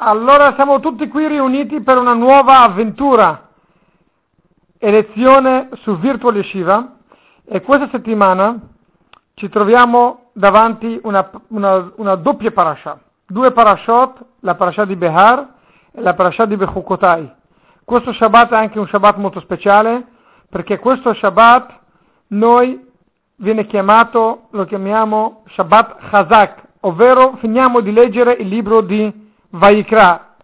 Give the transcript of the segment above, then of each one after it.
Allora siamo tutti qui riuniti per una nuova avventura e lezione su Virtual Yeshiva e questa settimana ci troviamo davanti una, una, una doppia parasha, due parashot, la parasha di Behar e la parasha di Bechukotai. Questo Shabbat è anche un Shabbat molto speciale perché questo Shabbat noi viene chiamato, lo chiamiamo Shabbat Chazak, ovvero finiamo di leggere il libro di Vaikra,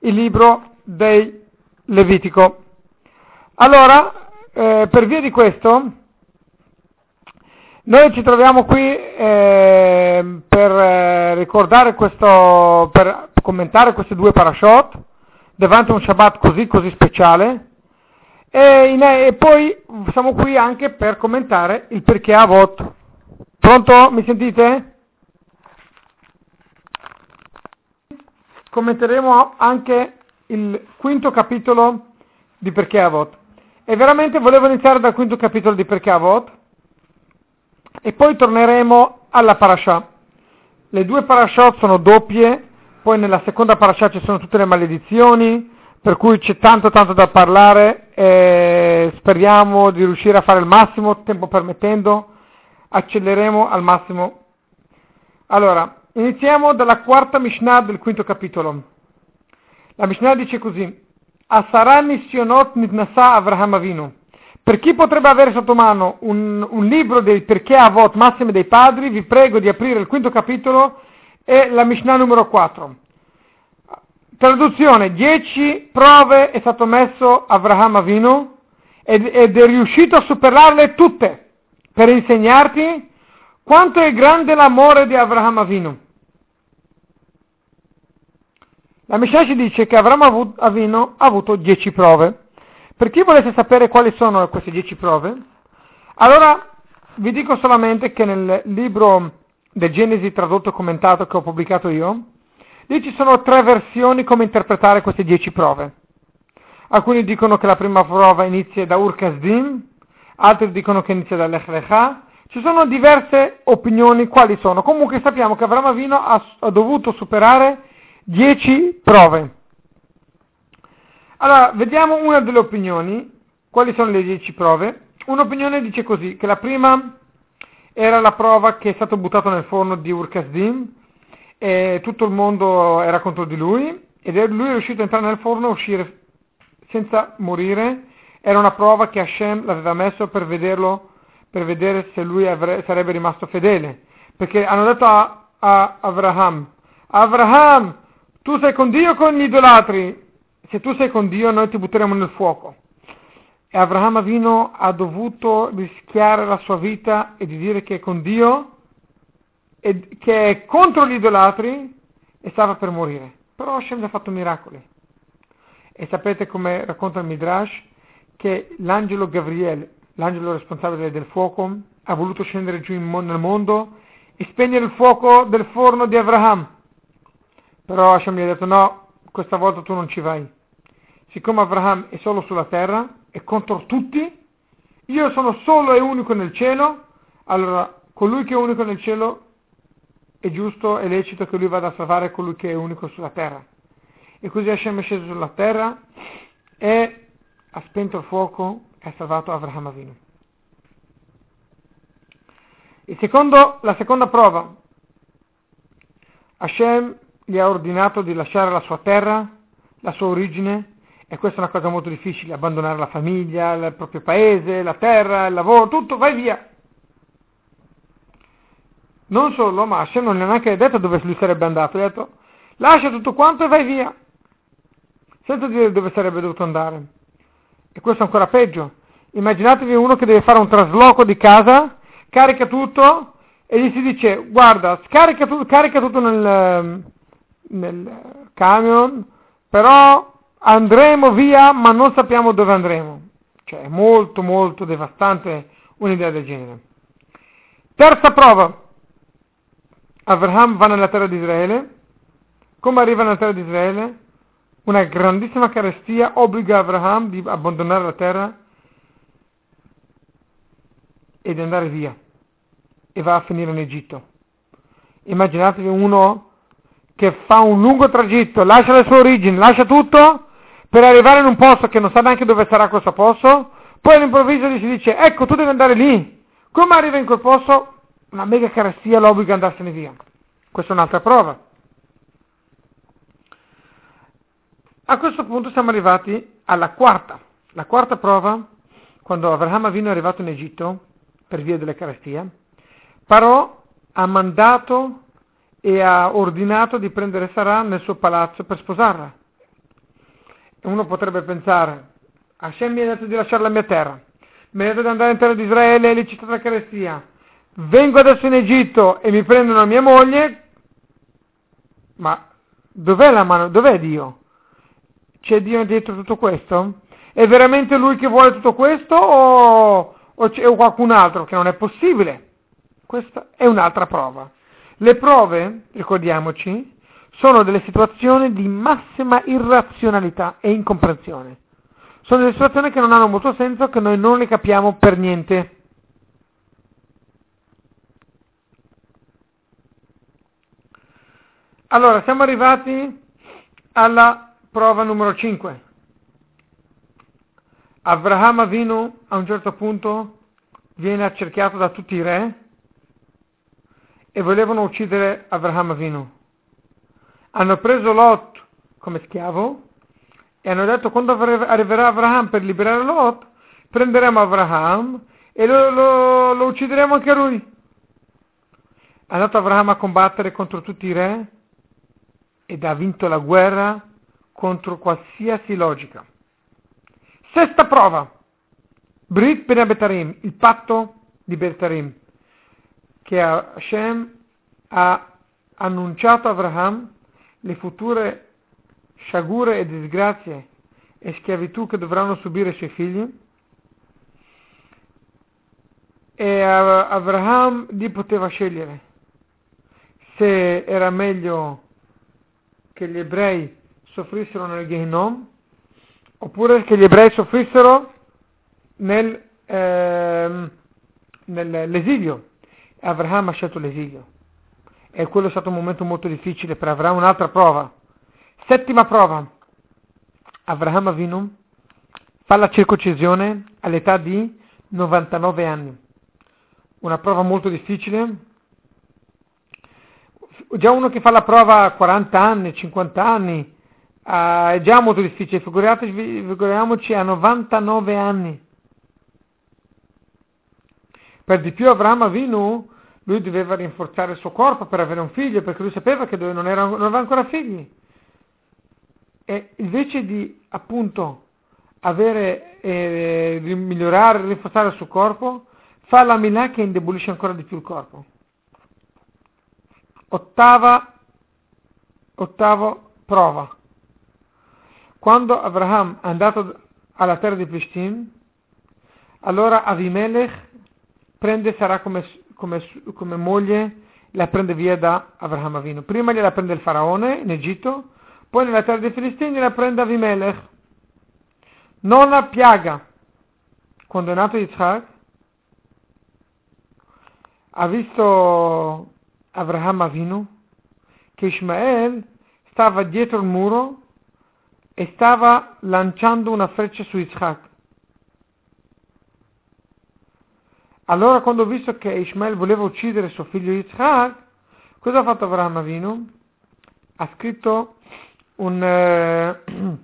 il libro dei Levitico. Allora, eh, per via di questo, noi ci troviamo qui eh, per eh, ricordare questo, per commentare questi due parashot davanti a un Shabbat così così speciale e, in, e poi siamo qui anche per commentare il perché a voto. Pronto? Mi sentite? Commenteremo anche il quinto capitolo di Perché Avot. E veramente volevo iniziare dal quinto capitolo di Perché Avot e poi torneremo alla parasha. Le due parashot sono doppie, poi nella seconda parasha ci sono tutte le maledizioni, per cui c'è tanto tanto da parlare e speriamo di riuscire a fare il massimo, tempo permettendo, accelereremo al massimo. Allora, Iniziamo dalla quarta Mishnah del quinto capitolo. La Mishnah dice così: Asara Nissionot Nitnasa Avraham Avinu. Per chi potrebbe avere sotto mano un, un libro dei perché Avot massime dei padri, vi prego di aprire il quinto capitolo e la Mishnah numero 4. Traduzione: 10 prove è stato messo Avraham Avinu ed, ed è riuscito a superarle tutte per insegnarti quanto è grande l'amore di Avraham Avinu. La Mishnah ci dice che Avraham Avinu ha avuto dieci prove. Per chi volesse sapere quali sono queste dieci prove, allora vi dico solamente che nel libro del Genesi tradotto e commentato che ho pubblicato io, lì ci sono tre versioni come interpretare queste dieci prove. Alcuni dicono che la prima prova inizia da Ur Kasdim, altri dicono che inizia da Lech Lecha, ci sono diverse opinioni, quali sono? Comunque sappiamo che Avraham Avino ha, ha dovuto superare dieci prove. Allora, vediamo una delle opinioni. Quali sono le dieci prove? Un'opinione dice così, che la prima era la prova che è stato buttato nel forno di Urkazdim e tutto il mondo era contro di lui ed lui è riuscito a entrare nel forno e uscire senza morire. Era una prova che Hashem l'aveva messo per vederlo per vedere se lui avre- sarebbe rimasto fedele. Perché hanno detto a, a Abraham, Abraham, tu sei con Dio o con gli idolatri? Se tu sei con Dio noi ti butteremo nel fuoco. E Abraham Avino ha dovuto rischiare la sua vita e di dire che è con Dio e che è contro gli idolatri e stava per morire. Però Hashem gli ha fatto miracoli. E sapete come racconta il Midrash? Che l'angelo Gabriele l'angelo responsabile del fuoco, ha voluto scendere giù mon- nel mondo e spegnere il fuoco del forno di Abraham. Però Hashem gli ha detto no, questa volta tu non ci vai. Siccome Abraham è solo sulla terra, è contro tutti, io sono solo e unico nel cielo, allora colui che è unico nel cielo è giusto e lecito che lui vada a salvare colui che è unico sulla terra. E così Hashem è sceso sulla terra e ha spento il fuoco è salvato Avraham Avinu. Secondo, la seconda prova, Hashem gli ha ordinato di lasciare la sua terra, la sua origine, e questa è una cosa molto difficile, abbandonare la famiglia, il proprio paese, la terra, il lavoro, tutto, vai via. Non solo, ma Hashem non gli ha neanche detto dove lui sarebbe andato, ha detto lascia tutto quanto e vai via, senza dire dove sarebbe dovuto andare. E questo è ancora peggio. Immaginatevi uno che deve fare un trasloco di casa, carica tutto e gli si dice guarda, scarica tu, carica tutto nel, nel camion, però andremo via ma non sappiamo dove andremo. Cioè è molto molto devastante un'idea del genere. Terza prova. Abraham va nella terra di Israele. Come arriva nella terra di Israele? Una grandissima carestia obbliga Abraham di abbandonare la terra e di andare via e va a finire in Egitto. Immaginatevi uno che fa un lungo tragitto, lascia le sue origini, lascia tutto per arrivare in un posto che non sa neanche dove sarà questo posto, poi all'improvviso gli si dice ecco tu devi andare lì, come arriva in quel posto? Una mega carestia lo obbliga ad andarsene via. Questa è un'altra prova. A questo punto siamo arrivati alla quarta. La quarta prova, quando Abraham Avino è arrivato in Egitto per via delle carestie, Parò ha mandato e ha ordinato di prendere Sarah nel suo palazzo per sposarla. E uno potrebbe pensare, Hashem mi ha detto di lasciare la mia terra, mi ha detto di andare in terra di Israele e lì c'è stata la carestia, vengo adesso in Egitto e mi prendono mia moglie, ma dov'è la mano, dov'è Dio? C'è Dio dietro tutto questo? È veramente lui che vuole tutto questo o, o c'è qualcun altro che non è possibile? Questa è un'altra prova. Le prove, ricordiamoci, sono delle situazioni di massima irrazionalità e incomprensione. Sono delle situazioni che non hanno molto senso, che noi non le capiamo per niente. Allora, siamo arrivati alla prova numero 5. Abraham Avinu a un certo punto viene accerchiato da tutti i re e volevano uccidere Abraham Avinu. Hanno preso Lot come schiavo e hanno detto quando arriverà Abraham per liberare Lot, prenderemo Abraham e lo, lo, lo uccideremo anche lui. È andato Abraham a combattere contro tutti i re ed ha vinto la guerra contro qualsiasi logica. Sesta prova. Brit Ben Betarim, il patto di Betarim, che Hashem ha annunciato a Abraham le future sciagure e disgrazie e schiavitù che dovranno subire i suoi figli. E Abraham lì poteva scegliere se era meglio che gli ebrei soffrissero nel Gehinom oppure che gli ebrei soffrissero nel, ehm, nell'esilio. Abraham ha scelto l'esilio. E quello è stato un momento molto difficile per Abraham. Un'altra prova. Settima prova. Abraham Avinu fa la circoncisione all'età di 99 anni. Una prova molto difficile già uno che fa la prova a 40 anni, 50 anni, uh, è già molto difficile, figuriamoci a 99 anni. Per di più Abramo Avinu, lui doveva rinforzare il suo corpo per avere un figlio, perché lui sapeva che non, era, non aveva ancora figli. E invece di appunto avere, eh, migliorare, rinforzare il suo corpo, fa la milà che indebolisce ancora di più il corpo. Ottava, ottavo prova. Quando Abraham è andato alla terra di Plishtim, allora Avimelech prende Sarà come, come, come moglie, la prende via da Abraham Avino. Prima gliela prende il faraone in Egitto, poi nella terra dei Filistini la prende Avimelech. Nona piaga. Quando è nato Yitzhak, ha visto Abraham Avinu che Ismael stava dietro il muro e stava lanciando una freccia su Isaac. Allora quando ho visto che Ismael voleva uccidere suo figlio Isaac, cosa ha fatto Abraham Avinu? Ha scritto un, eh,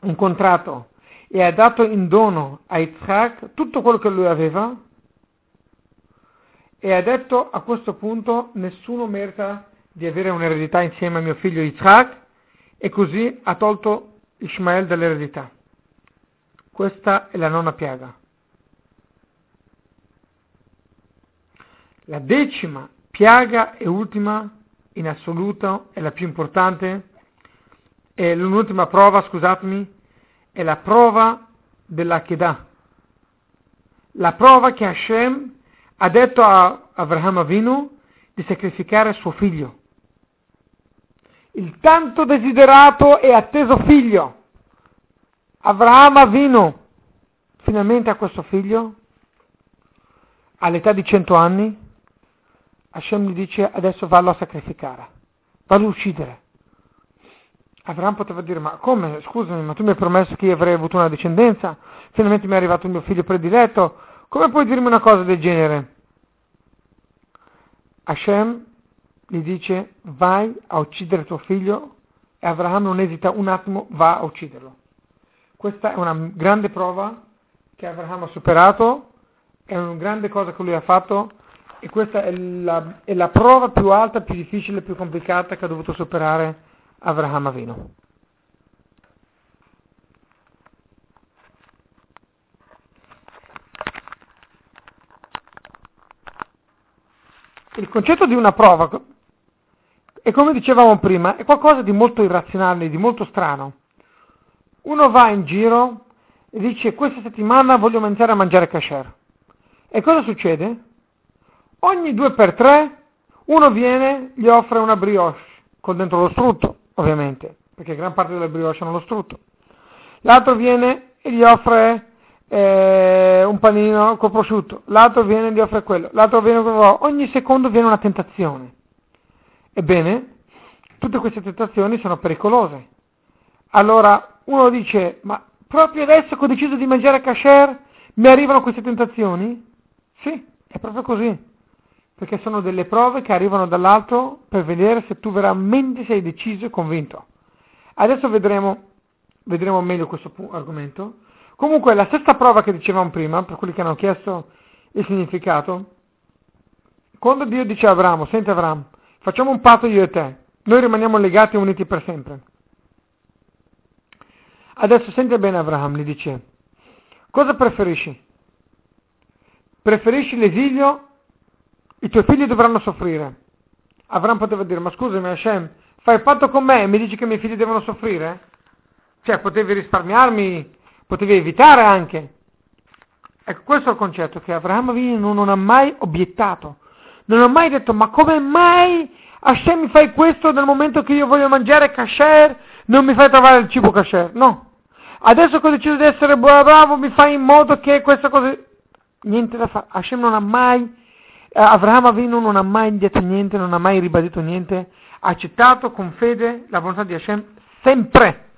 un contratto e ha dato in dono a Isaac tutto quello che lui aveva e ha detto a questo punto nessuno merita di avere un'eredità insieme a mio figlio Yitzhak e così ha tolto Ismael dall'eredità. Questa è la nona piaga. La decima piaga e ultima in assoluto è la più importante e l'ultima prova, scusatemi, è la prova della Kedah. La prova che Hashem ha detto a Abraham Avinu di sacrificare suo figlio. Il tanto desiderato e atteso figlio. Abraham Avinu finalmente ha questo figlio all'età di cento anni. Hashem gli dice adesso vallo a sacrificare. vado a uccidere. Avraham poteva dire, ma come, scusami, ma tu mi hai promesso che io avrei avuto una discendenza, finalmente mi è arrivato il mio figlio prediletto, come puoi dirmi una cosa del genere? Hashem gli dice, vai a uccidere tuo figlio e Abraham non esita un attimo, va a ucciderlo. Questa è una grande prova che Abraham ha superato, è una grande cosa che lui ha fatto e questa è la, è la prova più alta, più difficile, più complicata che ha dovuto superare Avraham Avinu. Il concetto di una prova, e come dicevamo prima, è qualcosa di molto irrazionale, di molto strano. Uno va in giro e dice questa settimana voglio iniziare a mangiare kasher. E cosa succede? Ogni due per tre uno viene, gli offre una brioche con dentro lo strutto ovviamente, perché gran parte delle brioche hanno lo strutto. L'altro viene e gli offre eh, un panino col prosciutto, l'altro viene e gli offre quello, l'altro viene con ogni secondo viene una tentazione. Ebbene, tutte queste tentazioni sono pericolose. Allora uno dice, ma proprio adesso che ho deciso di mangiare kasher mi arrivano queste tentazioni? Sì, è proprio così perché sono delle prove che arrivano dall'alto per vedere se tu veramente sei deciso e convinto. Adesso vedremo, vedremo meglio questo argomento. Comunque la stessa prova che dicevamo prima, per quelli che hanno chiesto il significato, quando Dio dice a Abramo, senti Abramo, facciamo un patto io e te, noi rimaniamo legati e uniti per sempre. Adesso senti bene Abramo, gli dice, cosa preferisci? Preferisci l'esilio i tuoi figli dovranno soffrire. Avram poteva dire, ma scusami Hashem, fai patto con me e mi dici che i miei figli devono soffrire? Cioè, potevi risparmiarmi, potevi evitare anche. Ecco, questo è il concetto che Avinu non ha mai obiettato. Non ha mai detto, ma come mai Hashem mi fai questo nel momento che io voglio mangiare kasher, non mi fai trovare il cibo kasher? No. Adesso che ho deciso di essere bravo, mi fai in modo che questa cosa... Niente da fare. Hashem non ha mai eh, Avraham Avinu non ha mai indietro niente, non ha mai ribadito niente, ha accettato con fede la volontà di Hashem sempre.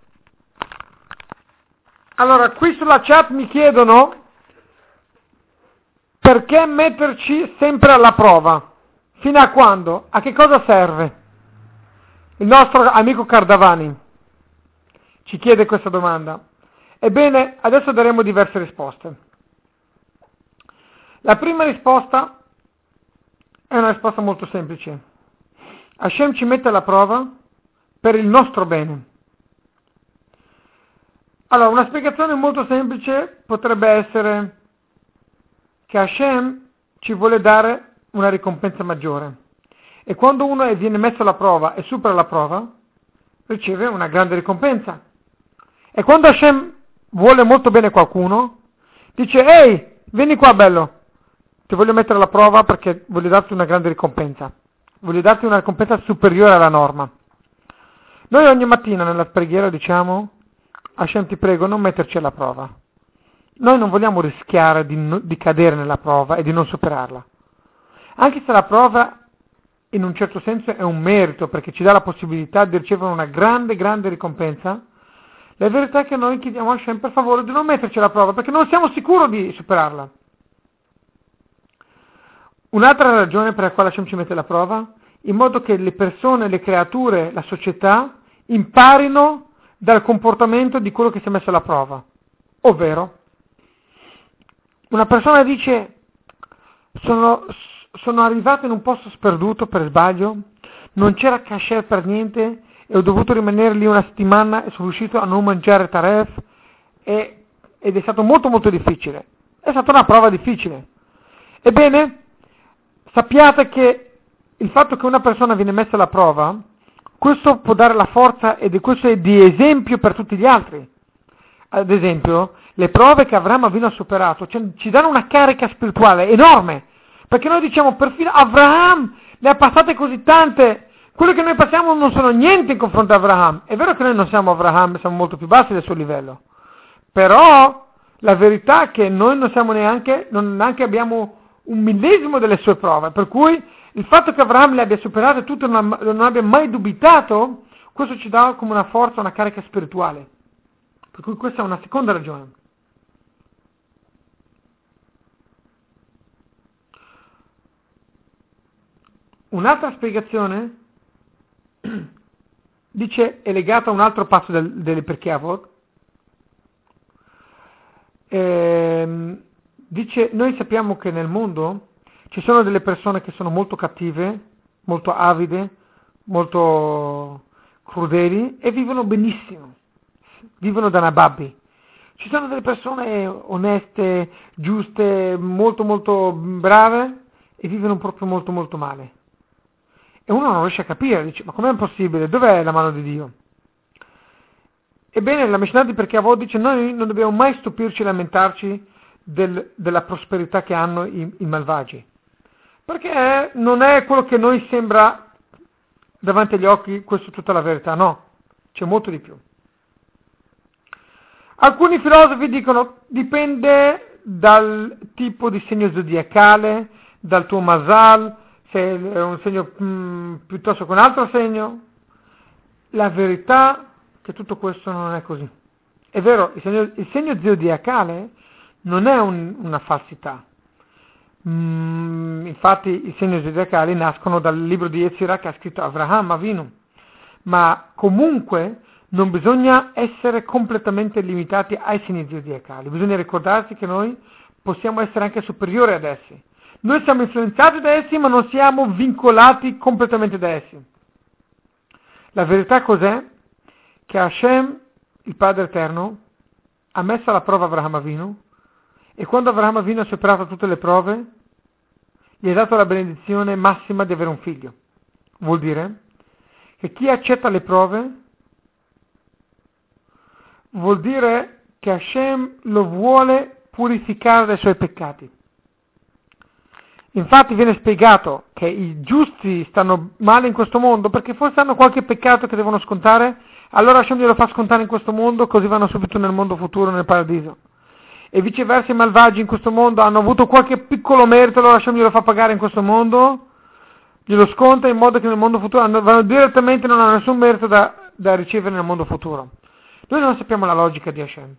Allora, qui sulla chat mi chiedono perché metterci sempre alla prova? Fino a quando? A che cosa serve? Il nostro amico Cardavani ci chiede questa domanda. Ebbene, adesso daremo diverse risposte. La prima risposta è una risposta molto semplice. Hashem ci mette alla prova per il nostro bene. Allora, una spiegazione molto semplice potrebbe essere che Hashem ci vuole dare una ricompensa maggiore. E quando uno viene messo alla prova e supera la prova, riceve una grande ricompensa. E quando Hashem vuole molto bene qualcuno, dice, ehi, vieni qua bello, ti voglio mettere alla prova perché voglio darti una grande ricompensa. Voglio darti una ricompensa superiore alla norma. Noi ogni mattina nella preghiera diciamo, Hashem ti prego non metterci alla prova. Noi non vogliamo rischiare di, di cadere nella prova e di non superarla. Anche se la prova in un certo senso è un merito perché ci dà la possibilità di ricevere una grande, grande ricompensa, la verità è che noi chiediamo a Hashem per favore di non metterci alla prova perché non siamo sicuri di superarla. Un'altra ragione per la quale Hashem ci mette la prova, in modo che le persone, le creature, la società imparino dal comportamento di quello che si è messo alla prova. Ovvero, una persona dice sono, sono arrivato in un posto sperduto per sbaglio, non c'era cashier per niente e ho dovuto rimanere lì una settimana e sono riuscito a non mangiare taref e, ed è stato molto molto difficile. È stata una prova difficile. Ebbene, sappiate che il fatto che una persona viene messa alla prova, questo può dare la forza ed questo è di esempio per tutti gli altri. Ad esempio, le prove che Avramo Avino ha superato cioè, ci danno una carica spirituale enorme, perché noi diciamo perfino Avraham ne ha passate così tante, quelle che noi passiamo non sono niente in confronto a Avraham. È vero che noi non siamo Avraham, siamo molto più bassi del suo livello, però la verità è che noi non siamo neanche, non neanche abbiamo un millesimo delle sue prove, per cui Il fatto che Abraham le abbia superate tutte non, non abbia mai dubitato, questo ci dà come una forza, una carica spirituale. Per cui questa è una seconda ragione. Un'altra spiegazione dice, è legata a un altro passo del, del perché Avot. Ehm, dice, noi sappiamo che nel mondo ci sono delle persone che sono molto cattive, molto avide, molto crudeli e vivono benissimo, vivono da nababbi. Ci sono delle persone oneste, giuste, molto molto brave e vivono proprio molto molto male. E uno non riesce a capire, dice, ma com'è possibile? Dov'è la mano di Dio? Ebbene, la Mishnah di perché Avod dice, noi non dobbiamo mai stupirci e lamentarci del, della prosperità che hanno i, i malvagi. Perché non è quello che noi sembra davanti agli occhi, questo è tutta la verità, no, c'è molto di più. Alcuni filosofi dicono dipende dal tipo di segno zodiacale, dal tuo masal, se è un segno mh, mm, piuttosto che un altro segno, la verità è che tutto questo non è così. È vero, il segno, il segno zodiacale non è un, una falsità. Mm, infatti i segni zodiacali nascono dal libro di Ezira che ha scritto Avraham Avinu, ma comunque non bisogna essere completamente limitati ai segni zodiacali, bisogna ricordarsi che noi possiamo essere anche superiori ad essi. Noi siamo influenzati da essi, ma non siamo vincolati completamente da essi. La verità cos'è? Che Hashem, il Padre Eterno, ha messo alla prova Abraham Avinu e quando Abraham Avinu ha superato tutte le prove, gli ha dato la benedizione massima di avere un figlio. Vuol dire che chi accetta le prove vuol dire che Hashem lo vuole purificare dai suoi peccati. Infatti viene spiegato che i giusti stanno male in questo mondo perché forse hanno qualche peccato che devono scontare, allora Hashem glielo fa scontare in questo mondo così vanno subito nel mondo futuro, nel paradiso. E viceversa i malvagi in questo mondo hanno avuto qualche piccolo merito, allora Hashem glielo fa pagare in questo mondo, glielo sconta in modo che nel mondo futuro vanno direttamente non hanno nessun merito da, da ricevere nel mondo futuro. Noi non sappiamo la logica di Hashem,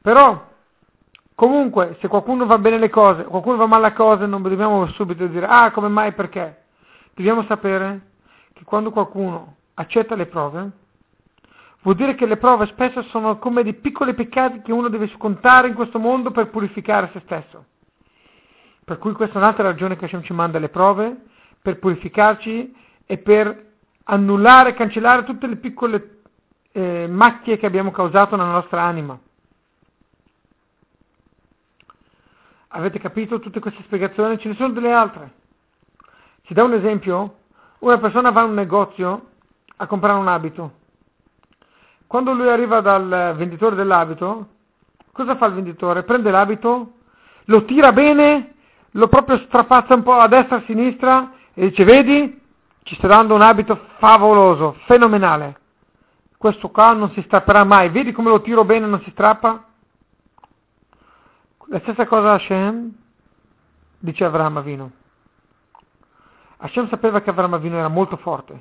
però Comunque, se qualcuno va bene le cose, qualcuno va male le cose, non dobbiamo subito dire, ah, come mai, perché? Dobbiamo sapere che quando qualcuno accetta le prove, vuol dire che le prove spesso sono come dei piccoli peccati che uno deve scontare in questo mondo per purificare se stesso. Per cui questa è un'altra ragione che Hashem ci manda le prove, per purificarci e per annullare, cancellare tutte le piccole eh, macchie che abbiamo causato nella nostra anima. Avete capito tutte queste spiegazioni? Ce ne sono delle altre. Si dà un esempio? Una persona va in un negozio a comprare un abito. Quando lui arriva dal venditore dell'abito, cosa fa il venditore? Prende l'abito, lo tira bene, lo proprio strapazza un po' a destra e a sinistra e dice, vedi, ci sta dando un abito favoloso, fenomenale. Questo qua non si strapperà mai, vedi come lo tiro bene e non si strappa? La stessa cosa Hashem dice Avram Avinu. Hashem sapeva che Avram Avinu era molto forte,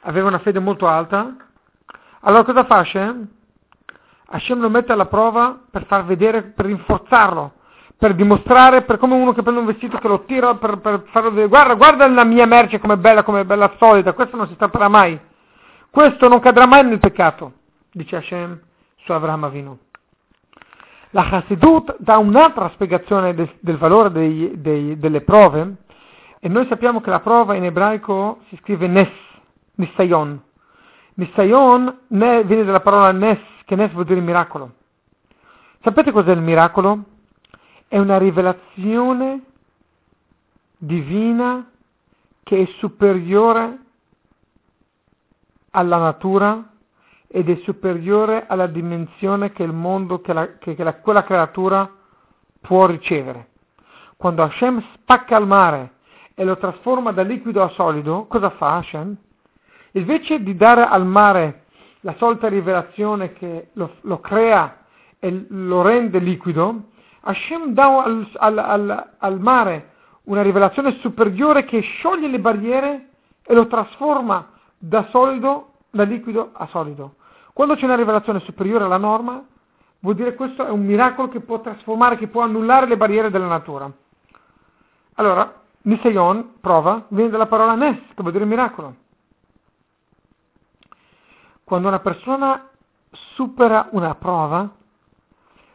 aveva una fede molto alta. Allora cosa fa Hashem? Hashem lo mette alla prova per far vedere, per rinforzarlo, per dimostrare, per come uno che prende un vestito che lo tira, per, per farlo vedere, guarda, guarda la mia merce come bella, come bella solida, questo non si strapperà mai. Questo non cadrà mai nel peccato, dice Hashem su Avram Avinu. La Hasidut dà un'altra spiegazione del, del valore dei, dei, delle prove e noi sappiamo che la prova in ebraico si scrive Nes, Nisayon. Nisayon viene dalla parola Nes, che Nes vuol dire miracolo. Sapete cos'è il miracolo? È una rivelazione divina che è superiore alla natura ed è superiore alla dimensione che il mondo, che, la, che, che la, quella creatura può ricevere. Quando Hashem spacca il mare e lo trasforma da liquido a solido, cosa fa Hashem? Invece di dare al mare la solita rivelazione che lo, lo crea e lo rende liquido, Hashem dà al, al, al, al mare una rivelazione superiore che scioglie le barriere e lo trasforma da solido, da liquido a solido. Quando c'è una rivelazione superiore alla norma, vuol dire che questo è un miracolo che può trasformare, che può annullare le barriere della natura. Allora, Nisayon, prova, viene dalla parola Nes, che vuol dire miracolo. Quando una persona supera una prova,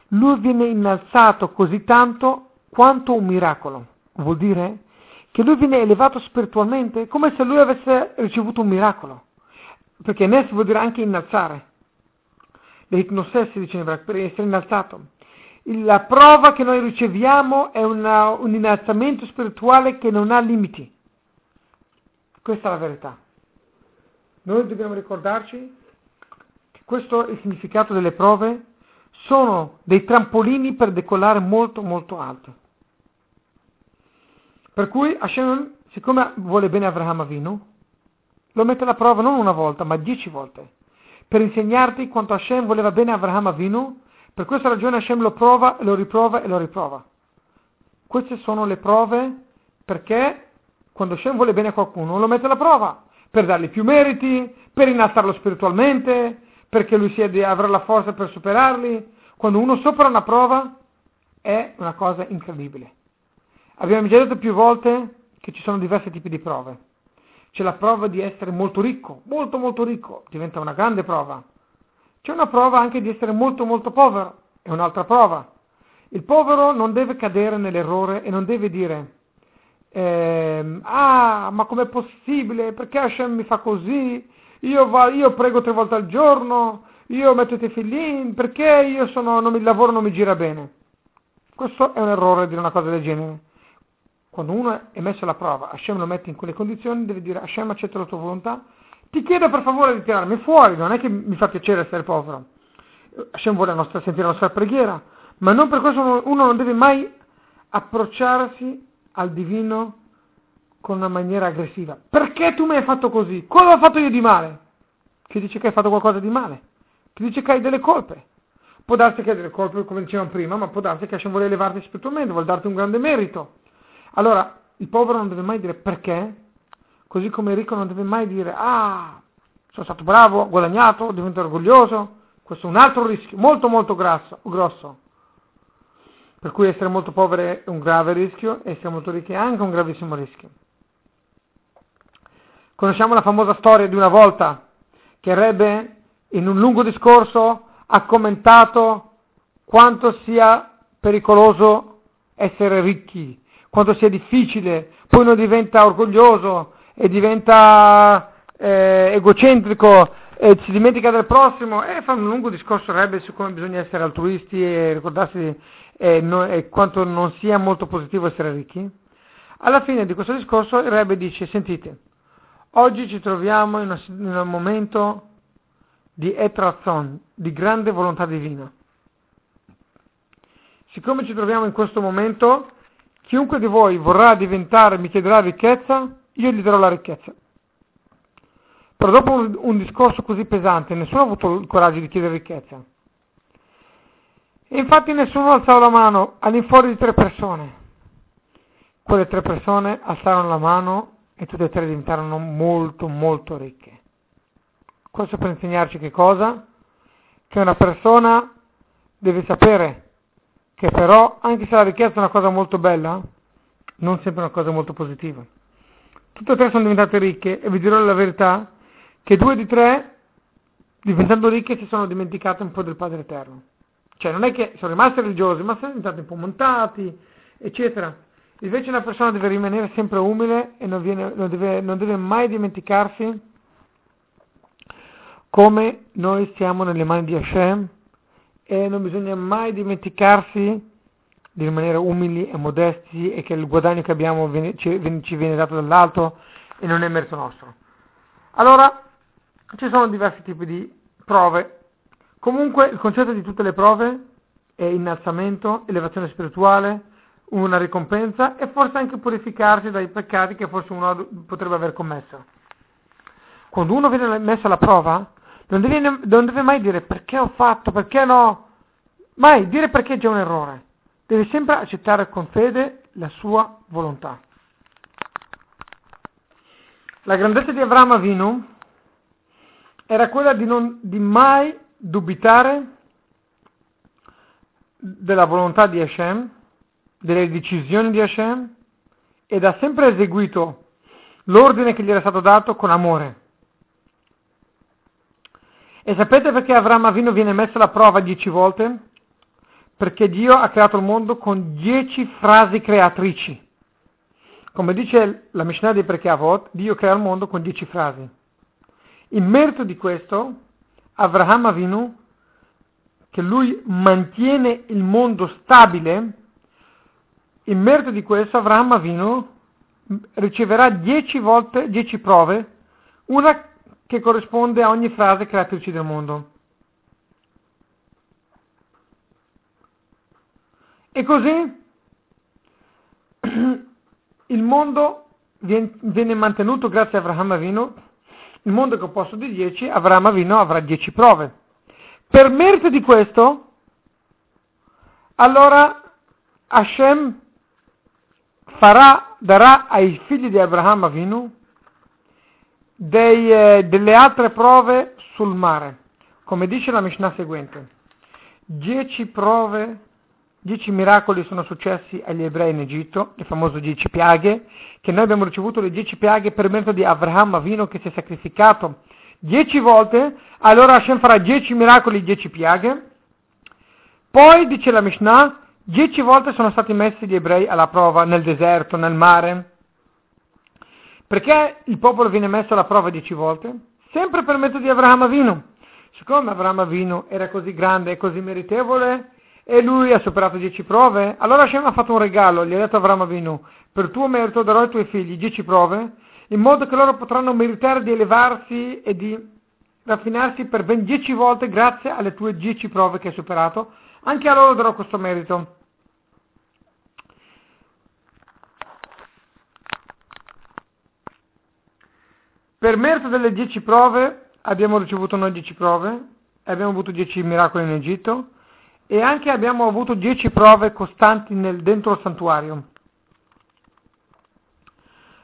lui viene innalzato così tanto quanto un miracolo. Vuol dire che lui viene elevato spiritualmente come se lui avesse ricevuto un miracolo. Perché Nes vuol dire anche innalzare. L'ipnosis si dice in per essere innalzato. La prova che noi riceviamo è una, un innalzamento spirituale che non ha limiti. Questa è la verità. Noi dobbiamo ricordarci che questo è il significato delle prove, sono dei trampolini per decollare molto molto alto. Per cui Hashem, siccome vuole bene Abraham Avinu, lo mette alla prova non una volta, ma dieci volte, per insegnarti quanto Hashem voleva bene Abraham Avinu, per questa ragione Hashem lo prova e lo riprova e lo riprova. Queste sono le prove perché quando Hashem vuole bene a qualcuno lo mette alla prova, per dargli più meriti, per innalzarlo spiritualmente, perché lui di, avrà la forza per superarli. Quando uno sopra una prova è una cosa incredibile. Abbiamo già detto più volte che ci sono diversi tipi di prove. C'è la prova di essere molto ricco, molto molto ricco, diventa una grande prova. C'è una prova anche di essere molto molto povero, è un'altra prova. Il povero non deve cadere nell'errore e non deve dire eh, ah, ma com'è possibile? Perché Hashem mi fa così? Io, va, io prego tre volte al giorno, io metto i tefillin, perché io sono, non mi, il lavoro non mi gira bene? Questo è un errore dire una cosa del genere. Quando uno è messo alla prova, Hashem lo mette in quelle condizioni, deve dire Hashem accetta la tua volontà, ti chiedo per favore di tirarmi fuori, non è che mi fa piacere essere povero. Hashem vuole la nostra, sentire la nostra preghiera, ma non per questo uno non deve mai approcciarsi al divino con una maniera aggressiva. Perché tu mi hai fatto così? Cosa ho fatto io di male? Chi dice che hai fatto qualcosa di male? Chi dice che hai delle colpe? Può darsi che hai delle colpe, come dicevamo prima, ma può darsi che Hashem vuole elevarti spiritualmente, vuole darti un grande merito. Allora, il povero non deve mai dire perché, così come il ricco non deve mai dire ah, sono stato bravo, ho guadagnato, divento orgoglioso. Questo è un altro rischio, molto molto grasso, grosso. Per cui essere molto poveri è un grave rischio, essere molto ricchi è anche un gravissimo rischio. Conosciamo la famosa storia di una volta che Rebbe in un lungo discorso ha commentato quanto sia pericoloso essere ricchi, quanto sia difficile, poi uno diventa orgoglioso e diventa eh, egocentrico e si dimentica del prossimo e fa un lungo discorso Rebbe su come bisogna essere altruisti e ricordarsi eh, no, e quanto non sia molto positivo essere ricchi. Alla fine di questo discorso il Rebbe dice, sentite, oggi ci troviamo in, una, in un momento di etrazon, di grande volontà divina. Siccome ci troviamo in questo momento, Chiunque di voi vorrà diventare, mi chiederà ricchezza, io gli darò la ricchezza. Però dopo un, un discorso così pesante, nessuno ha avuto il coraggio di chiedere ricchezza. E infatti nessuno alzava la mano all'infuori di tre persone. Quelle tre persone alzarono la mano e tutte e tre diventarono molto molto ricche. Questo per insegnarci che cosa? Che una persona deve sapere che però, anche se la richiesta è una cosa molto bella, non sempre una cosa molto positiva. Tutte e tre sono diventate ricche e vi dirò la verità che due di tre, diventando ricche, si sono dimenticate un po' del Padre Eterno. Cioè non è che sono rimasti religiosi, ma sono diventati un po' montati, eccetera. Invece una persona deve rimanere sempre umile e non, viene, non, deve, non deve mai dimenticarsi come noi siamo nelle mani di Hashem e non bisogna mai dimenticarsi di rimanere umili e modesti e che il guadagno che abbiamo ci, viene dato dall'alto e non è merito nostro. Allora, ci sono diversi tipi di prove. Comunque il concetto di tutte le prove è innalzamento, elevazione spirituale, una ricompensa e forse anche purificarsi dai peccati che forse uno potrebbe aver commesso. Quando uno viene messo alla prova, non deve, non deve mai dire perché ho fatto, perché no. Mai dire perché c'è un errore. deve sempre accettare con fede la sua volontà. La grandezza di Avraham Avinu era quella di, non, di mai dubitare della volontà di Hashem, delle decisioni di Hashem, ed ha sempre eseguito l'ordine che gli era stato dato con amore. E sapete perché Avraham Avinu viene messo alla prova dieci volte? Perché Dio ha creato il mondo con dieci frasi creatrici. Come dice la Mishnah di Perché Avot, Dio crea il mondo con dieci frasi. In merito di questo, Avraham Avinu, che lui mantiene il mondo stabile, in merito di questo Avraham Avinu riceverà dieci volte, dieci prove, una che corrisponde a ogni frase creatrice del mondo. E così il mondo viene mantenuto grazie a Avraham Avinu, il mondo è composto di dieci, Avraham Avinu avrà dieci prove. Per merito di questo, allora Hashem farà, darà ai figli di Abraham Avinu dei, eh, delle altre prove sul mare, come dice la Mishnah seguente. Dieci prove, dieci miracoli sono successi agli ebrei in Egitto, le famose dieci piaghe, che noi abbiamo ricevuto le dieci piaghe per merito di Abraham Avino che si è sacrificato dieci volte, allora Hashem farà dieci miracoli, dieci piaghe. Poi, dice la Mishnah, Dieci volte sono stati messi gli ebrei alla prova nel deserto, nel mare. Perché il popolo viene messo alla prova dieci volte? Sempre per mezzo di Avraham Avinu. Siccome Avraham Avinu era così grande e così meritevole e lui ha superato dieci prove, allora Hashem ha fatto un regalo, gli ha detto a Avraham Avinu, per tuo merito darò ai tuoi figli dieci prove, in modo che loro potranno meritare di elevarsi e di raffinarsi per ben dieci volte grazie alle tue dieci prove che hai superato, anche a loro darò questo merito. Per merito delle dieci prove abbiamo ricevuto noi dieci prove, abbiamo avuto dieci miracoli in Egitto e anche abbiamo avuto dieci prove costanti nel, dentro il santuario.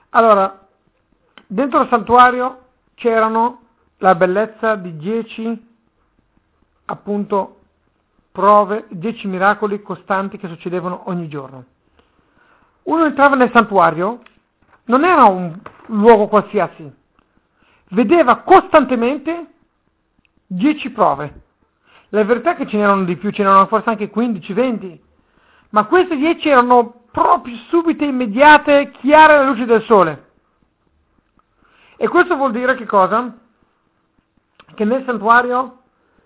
Allora, dentro il santuario c'erano la bellezza di dieci appunto prove, dieci miracoli costanti che succedevano ogni giorno. Uno entrava nel santuario, non era un luogo qualsiasi, vedeva costantemente 10 prove. La verità è che ce n'erano di più, ce n'erano forse anche 15, 20, ma queste 10 erano proprio subite, immediate, chiare alla luce del sole. E questo vuol dire che cosa? Che nel santuario,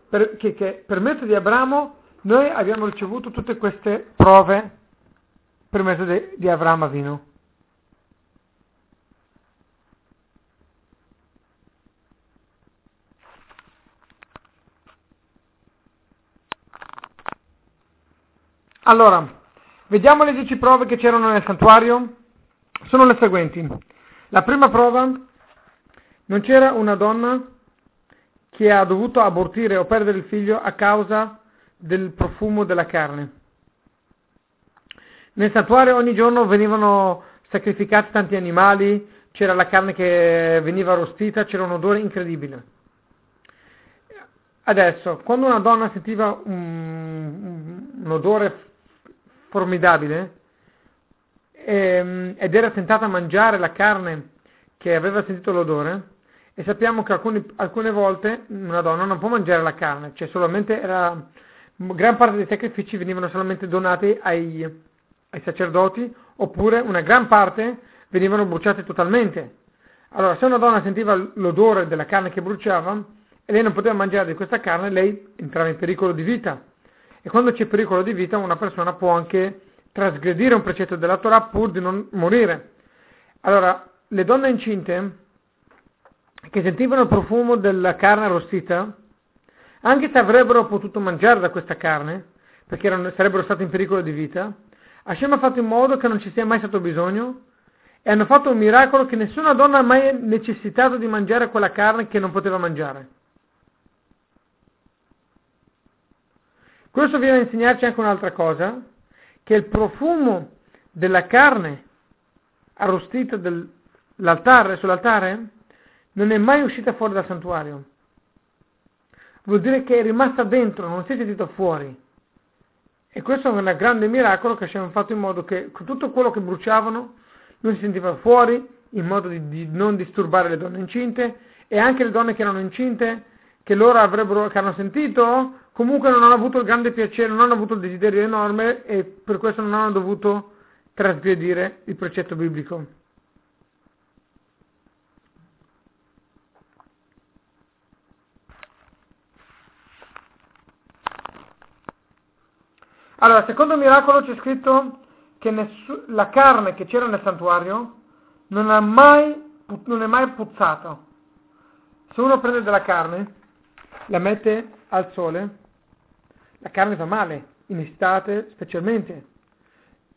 per, che, che per mezzo di Abramo, noi abbiamo ricevuto tutte queste prove per mezzo di, di Abramo Avino. Allora, vediamo le 10 prove che c'erano nel santuario. Sono le seguenti. La prima prova, non c'era una donna che ha dovuto abortire o perdere il figlio a causa del profumo della carne. Nel santuario ogni giorno venivano sacrificati tanti animali, c'era la carne che veniva arrostita, c'era un odore incredibile. Adesso, quando una donna sentiva un, un odore formidabile ehm, ed era tentata a mangiare la carne che aveva sentito l'odore e sappiamo che alcuni, alcune volte una donna non può mangiare la carne, cioè solamente era, gran parte dei sacrifici venivano solamente donati ai, ai sacerdoti oppure una gran parte venivano bruciate totalmente. Allora, se una donna sentiva l'odore della carne che bruciava e lei non poteva mangiare di questa carne, lei entrava in pericolo di vita. E quando c'è pericolo di vita una persona può anche trasgredire un precetto della Torah pur di non morire. Allora, le donne incinte che sentivano il profumo della carne arrostita, anche se avrebbero potuto mangiare da questa carne, perché erano, sarebbero state in pericolo di vita, Hashem ha fatto in modo che non ci sia mai stato bisogno e hanno fatto un miracolo che nessuna donna ha mai necessitato di mangiare quella carne che non poteva mangiare. Questo viene a insegnarci anche un'altra cosa, che il profumo della carne arrostita sull'altare non è mai uscita fuori dal santuario. Vuol dire che è rimasta dentro, non si è sentita fuori. E questo è un grande miracolo che ci hanno fatto in modo che tutto quello che bruciavano non si sentiva fuori, in modo di, di non disturbare le donne incinte e anche le donne che erano incinte, che loro avrebbero, che hanno sentito, comunque non hanno avuto il grande piacere, non hanno avuto il desiderio enorme e per questo non hanno dovuto trasgredire il precetto biblico. Allora, secondo miracolo c'è scritto che nessu- la carne che c'era nel santuario non, mai, non è mai puzzata. Se uno prende della carne, la mette al sole, la carne fa male, in estate specialmente.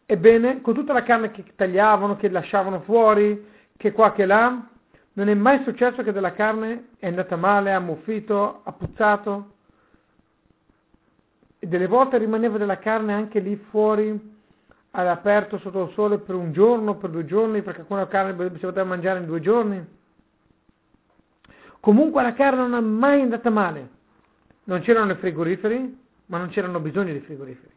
Ebbene, con tutta la carne che tagliavano, che lasciavano fuori, che qua che là, non è mai successo che della carne è andata male, ha muffito, ha puzzato. E delle volte rimaneva della carne anche lì fuori, all'aperto sotto il sole per un giorno, per due giorni, perché alcuna carne si poteva mangiare in due giorni. Comunque la carne non è mai andata male. Non c'erano i frigoriferi, ma non c'erano bisogno di frigoriferi.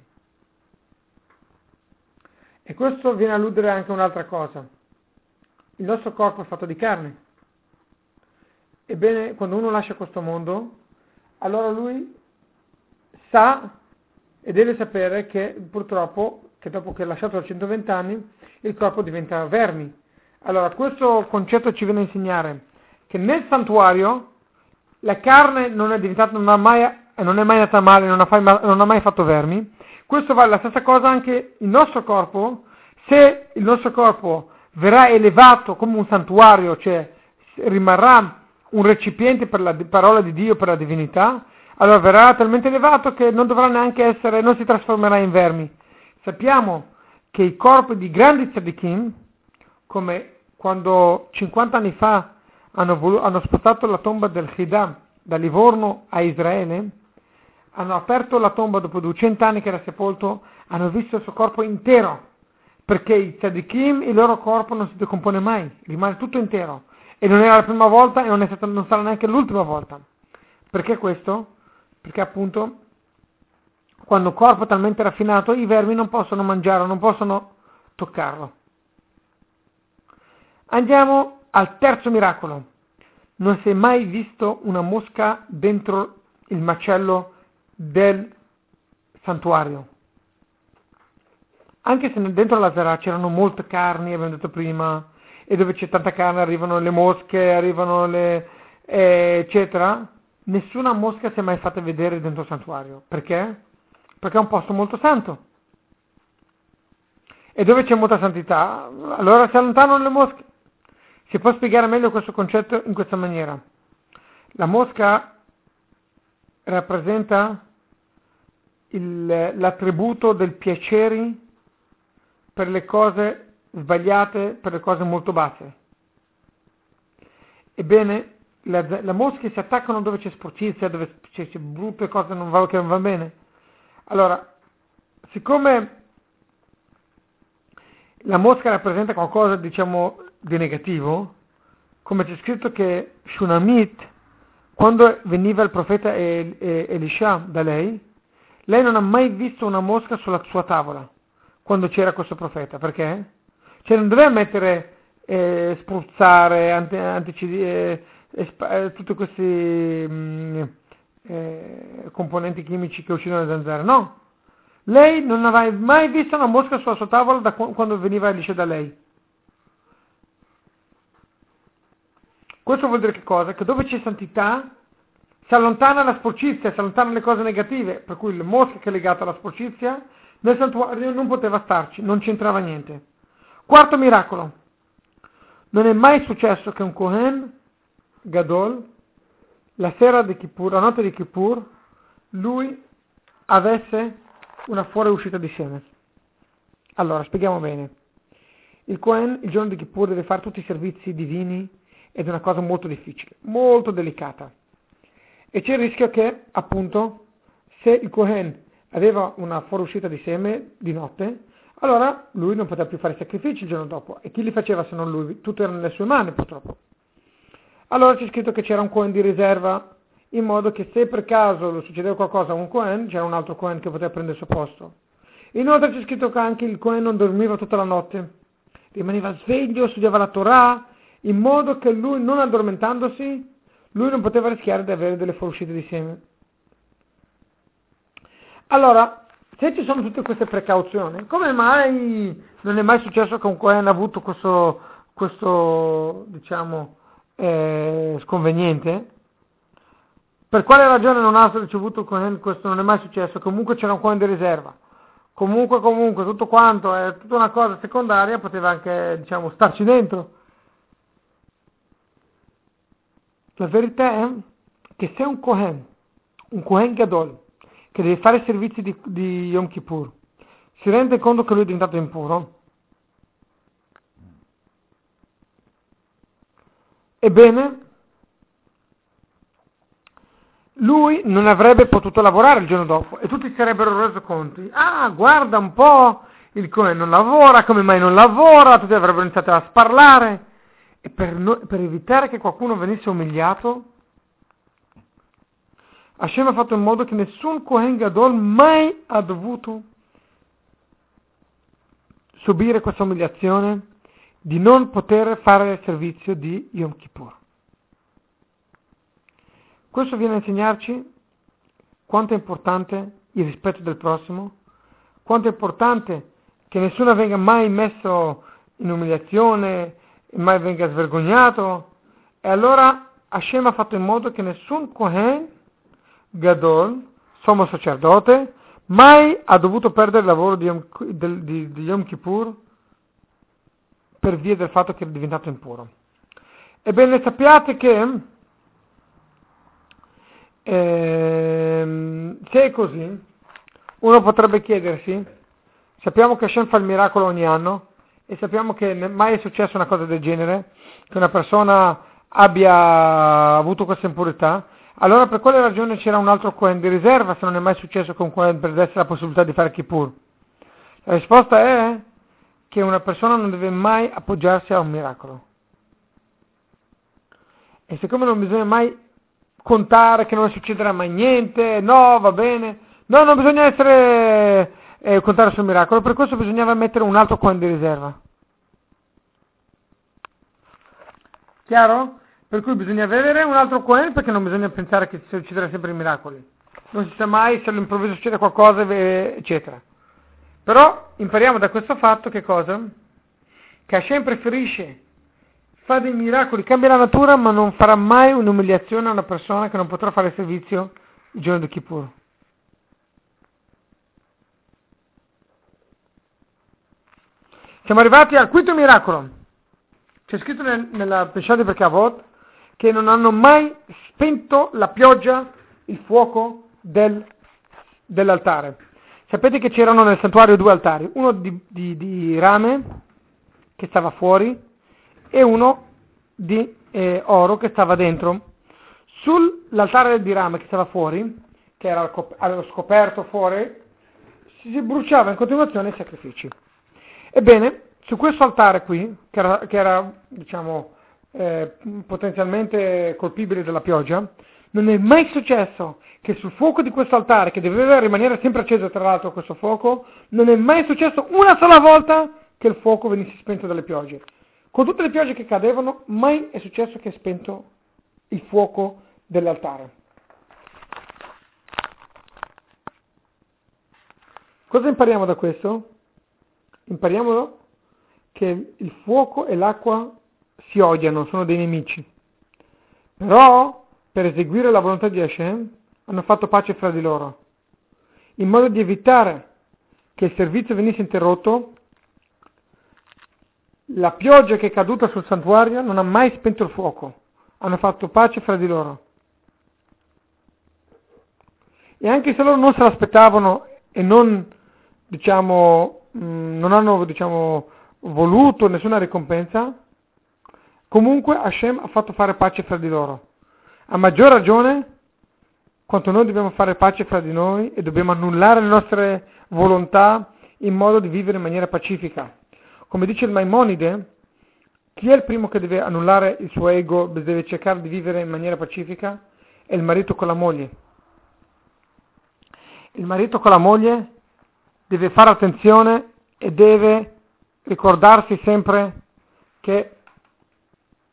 E questo viene a alludere anche a un'altra cosa. Il nostro corpo è fatto di carne. Ebbene, quando uno lascia questo mondo, allora lui sa e deve sapere che purtroppo, che dopo che ha lasciato 120 anni, il corpo diventa vermi. Allora, questo concetto ci viene a insegnare che nel santuario la carne non è diventata, non, ha mai, non è mai andata male, non ha, non ha mai fatto vermi, questo vale la stessa cosa anche il nostro corpo, se il nostro corpo verrà elevato come un santuario, cioè rimarrà un recipiente per la parola di Dio, per la divinità, allora verrà talmente elevato che non dovrà neanche essere, non si trasformerà in vermi. Sappiamo che i corpi di grandi tzadikim, come quando 50 anni fa hanno, volu- hanno spostato la tomba del Hidam da Livorno a Israele, hanno aperto la tomba dopo 200 anni che era sepolto, hanno visto il suo corpo intero, perché i tzadikim, il loro corpo non si decompone mai, rimane tutto intero. E non era la prima volta e non, stata, non sarà neanche l'ultima volta. Perché questo? Perché appunto quando il corpo è talmente raffinato i vermi non possono mangiarlo, non possono toccarlo. Andiamo al terzo miracolo. Non si è mai visto una mosca dentro il macello del santuario. Anche se dentro la Zara c'erano molte carni, abbiamo detto prima, e dove c'è tanta carne arrivano le mosche, arrivano le... Eh, eccetera, nessuna mosca si è mai fatta vedere dentro il santuario. Perché? Perché è un posto molto santo. E dove c'è molta santità, allora si allontanano le mosche. Si può spiegare meglio questo concetto in questa maniera. La mosca rappresenta il, l'attributo del piacere per le cose sbagliate, per le cose molto basse. Ebbene, le, le mosche si attaccano dove c'è sporcizia, dove c'è, c'è brutte cose non va, che non va bene. Allora, siccome la mosca rappresenta qualcosa, diciamo, di negativo, come c'è scritto che Shunamit quando veniva il profeta Elisha da lei, lei non ha mai visto una mosca sulla sua tavola quando c'era questo profeta. Perché? Cioè non doveva mettere, eh, spruzzare, anti, anticidi, eh, eh, tutti questi mh, mm, eh, componenti chimici che uccidono le zanzare. No. Lei non aveva mai visto una mosca sulla sua tavola da quando veniva Elisha da lei. Questo vuol dire che cosa? Che dove c'è santità si allontana la sporcizia, si allontanano le cose negative, per cui il mosca che è legato alla sporcizia, nel santuario non poteva starci, non c'entrava niente. Quarto miracolo. Non è mai successo che un Kohen Gadol, la sera di Kippur, la notte di Kippur, lui avesse una fuoriuscita di seme. Allora, spieghiamo bene. Il Kohen il giorno di Kippur deve fare tutti i servizi divini ed è una cosa molto difficile, molto delicata. E c'è il rischio che, appunto, se il Kohen aveva una fuoriuscita di seme di notte, allora lui non poteva più fare sacrifici il giorno dopo. E chi li faceva se non lui? Tutto era nelle sue mani purtroppo. Allora c'è scritto che c'era un Cohen di riserva, in modo che se per caso succedeva qualcosa a un Cohen, c'era un altro Cohen che poteva prendere il suo posto. Inoltre c'è scritto che anche il Cohen non dormiva tutta la notte, rimaneva sveglio, studiava la Torah, in modo che lui, non addormentandosi, lui non poteva rischiare di avere delle fuoriuscite di seme. Allora, se ci sono tutte queste precauzioni, come mai non è mai successo che un Cohen ha avuto questo, questo diciamo, eh, sconveniente? Per quale ragione non ha ricevuto Cohen? Questo non è mai successo, comunque c'era un Cohen di riserva. Comunque, comunque, tutto quanto è tutta una cosa secondaria, poteva anche, diciamo, starci dentro. La verità è che se un Kohen, un Kohen Gadol, che deve fare i servizi di, di Yom Kippur, si rende conto che lui è diventato impuro, ebbene, lui non avrebbe potuto lavorare il giorno dopo e tutti si sarebbero resi conti, ah, guarda un po', il Cohen non lavora, come mai non lavora, tutti avrebbero iniziato a sparlare e per, no, per evitare che qualcuno venisse umiliato, Hashem ha fatto in modo che nessun Kohen Gadol mai ha dovuto subire questa umiliazione di non poter fare il servizio di Yom Kippur. Questo viene a insegnarci quanto è importante il rispetto del prossimo, quanto è importante che nessuno venga mai messo in umiliazione, mai venga svergognato. E allora Hashem ha fatto in modo che nessun Kohen Gadol, sommo sacerdote, mai ha dovuto perdere il lavoro di Yom, di, di, di Yom Kippur per via del fatto che è diventato impuro. Ebbene sappiate che eh, se è così, uno potrebbe chiedersi, sappiamo che Hashem fa il miracolo ogni anno e sappiamo che mai è successa una cosa del genere, che una persona abbia avuto questa impurità, allora per quale ragione c'era un altro Cohen di riserva se non è mai successo che un Cohen perdesse la possibilità di fare Kippur? La risposta è che una persona non deve mai appoggiarsi a un miracolo. E siccome non bisogna mai contare che non succederà mai niente, no, va bene, no, non bisogna essere, eh, contare sul miracolo, per questo bisognava mettere un altro Cohen di riserva. Chiaro? Per cui bisogna avere un altro Cohen perché non bisogna pensare che si succederà sempre i miracoli. Non si sa mai se all'improvviso succede qualcosa, eccetera. Però impariamo da questo fatto che cosa? Che Hashem preferisce fa dei miracoli, cambia la natura, ma non farà mai un'umiliazione a una persona che non potrà fare servizio il giorno di Kippur. Siamo arrivati al quinto miracolo. C'è scritto nel, nella Pesciate per Cavot che non hanno mai spento la pioggia, il fuoco del, dell'altare. Sapete che c'erano nel santuario due altari, uno di, di, di rame che stava fuori e uno di eh, oro che stava dentro. Sull'altare di rame che stava fuori, che era allo scoperto fuori, si bruciava in continuazione i sacrifici. Ebbene, su questo altare qui, che era, che era diciamo, eh, potenzialmente colpibili dalla pioggia, non è mai successo che sul fuoco di questo altare, che doveva rimanere sempre acceso tra l'altro questo fuoco, non è mai successo una sola volta che il fuoco venisse spento dalle piogge. Con tutte le piogge che cadevano, mai è successo che è spento il fuoco dell'altare. Cosa impariamo da questo? Impariamo che il fuoco e l'acqua si odiano, sono dei nemici. Però, per eseguire la volontà di Hashem, hanno fatto pace fra di loro. In modo di evitare che il servizio venisse interrotto, la pioggia che è caduta sul santuario non ha mai spento il fuoco. Hanno fatto pace fra di loro. E anche se loro non se l'aspettavano e non, diciamo, mm, non hanno diciamo, voluto nessuna ricompensa, Comunque Hashem ha fatto fare pace fra di loro. A maggior ragione quanto noi dobbiamo fare pace fra di noi e dobbiamo annullare le nostre volontà in modo di vivere in maniera pacifica. Come dice il Maimonide, chi è il primo che deve annullare il suo ego, deve cercare di vivere in maniera pacifica? È il marito con la moglie. Il marito con la moglie deve fare attenzione e deve ricordarsi sempre che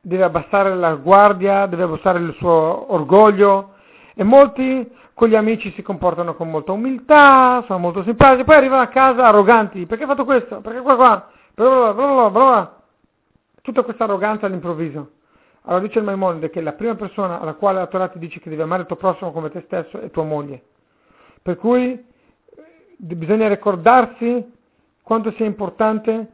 deve abbassare la guardia, deve abbassare il suo orgoglio e molti con gli amici si comportano con molta umiltà, sono molto simpatici, poi arrivano a casa arroganti, perché hai fatto questo? Perché qua qua? Bla bla bla Tutta questa arroganza all'improvviso. Allora dice il Maimonide che la prima persona alla quale la Torah ti dice che devi amare il tuo prossimo come te stesso è tua moglie. Per cui bisogna ricordarsi quanto sia importante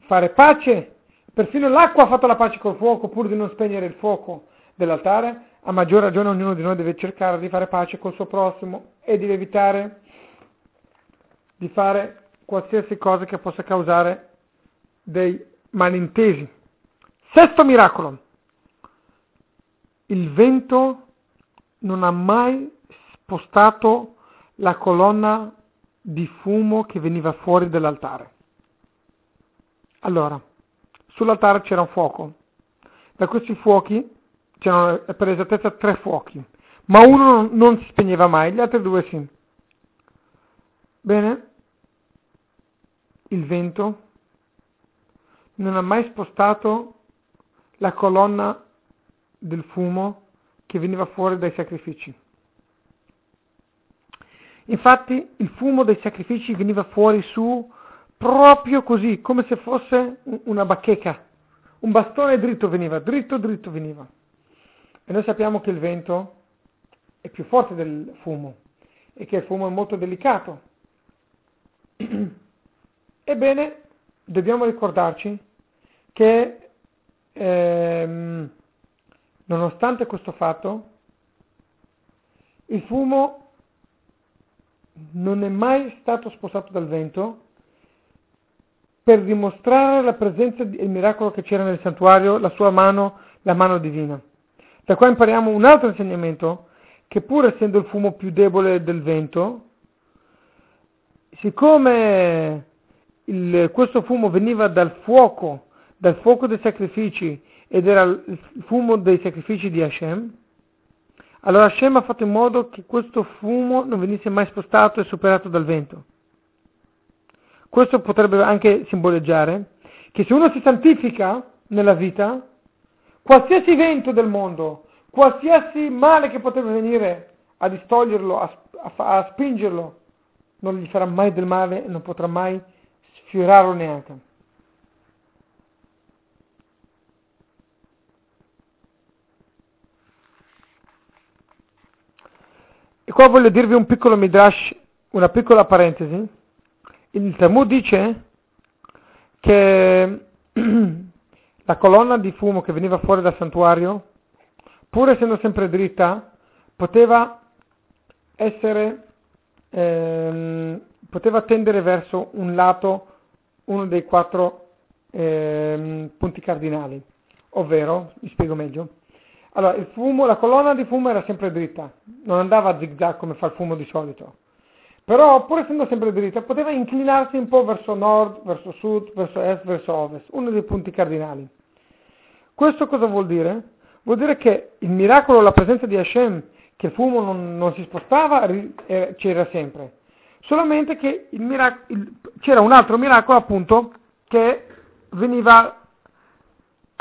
fare pace. Perfino l'acqua ha fatto la pace col fuoco pur di non spegnere il fuoco dell'altare. A maggior ragione ognuno di noi deve cercare di fare pace col suo prossimo e di evitare di fare qualsiasi cosa che possa causare dei malintesi. Sesto miracolo. Il vento non ha mai spostato la colonna di fumo che veniva fuori dall'altare. Allora, sull'altare c'era un fuoco. Da questi fuochi c'erano per esattezza tre fuochi, ma uno non si spegneva mai, gli altri due sì. Bene? Il vento non ha mai spostato la colonna del fumo che veniva fuori dai sacrifici. Infatti il fumo dei sacrifici veniva fuori su proprio così, come se fosse una bacheca. Un bastone dritto veniva, dritto dritto veniva. E noi sappiamo che il vento è più forte del fumo e che il fumo è molto delicato. Ebbene, dobbiamo ricordarci che ehm, nonostante questo fatto, il fumo non è mai stato spostato dal vento per dimostrare la presenza e il miracolo che c'era nel santuario, la sua mano, la mano divina. Da qua impariamo un altro insegnamento, che pur essendo il fumo più debole del vento, siccome il, questo fumo veniva dal fuoco, dal fuoco dei sacrifici ed era il fumo dei sacrifici di Hashem, allora Hashem ha fatto in modo che questo fumo non venisse mai spostato e superato dal vento. Questo potrebbe anche simboleggiare che se uno si santifica nella vita, qualsiasi vento del mondo, qualsiasi male che potrebbe venire a distoglierlo, a, a, a spingerlo, non gli farà mai del male e non potrà mai sfiorarlo neanche. E qua voglio dirvi un piccolo midrash, una piccola parentesi. Il Talmud dice che la colonna di fumo che veniva fuori dal santuario, pur essendo sempre dritta, poteva essere, ehm, poteva tendere verso un lato, uno dei quattro ehm, punti cardinali, ovvero, vi spiego meglio, allora, il fumo, la colonna di fumo era sempre dritta, non andava a zig zag come fa il fumo di solito. Però, pur essendo sempre dritta, poteva inclinarsi un po' verso nord, verso sud, verso est, verso ovest, uno dei punti cardinali. Questo cosa vuol dire? Vuol dire che il miracolo, la presenza di Hashem, che il fumo non, non si spostava, eh, c'era sempre. Solamente che mirac- il, c'era un altro miracolo, appunto, che veniva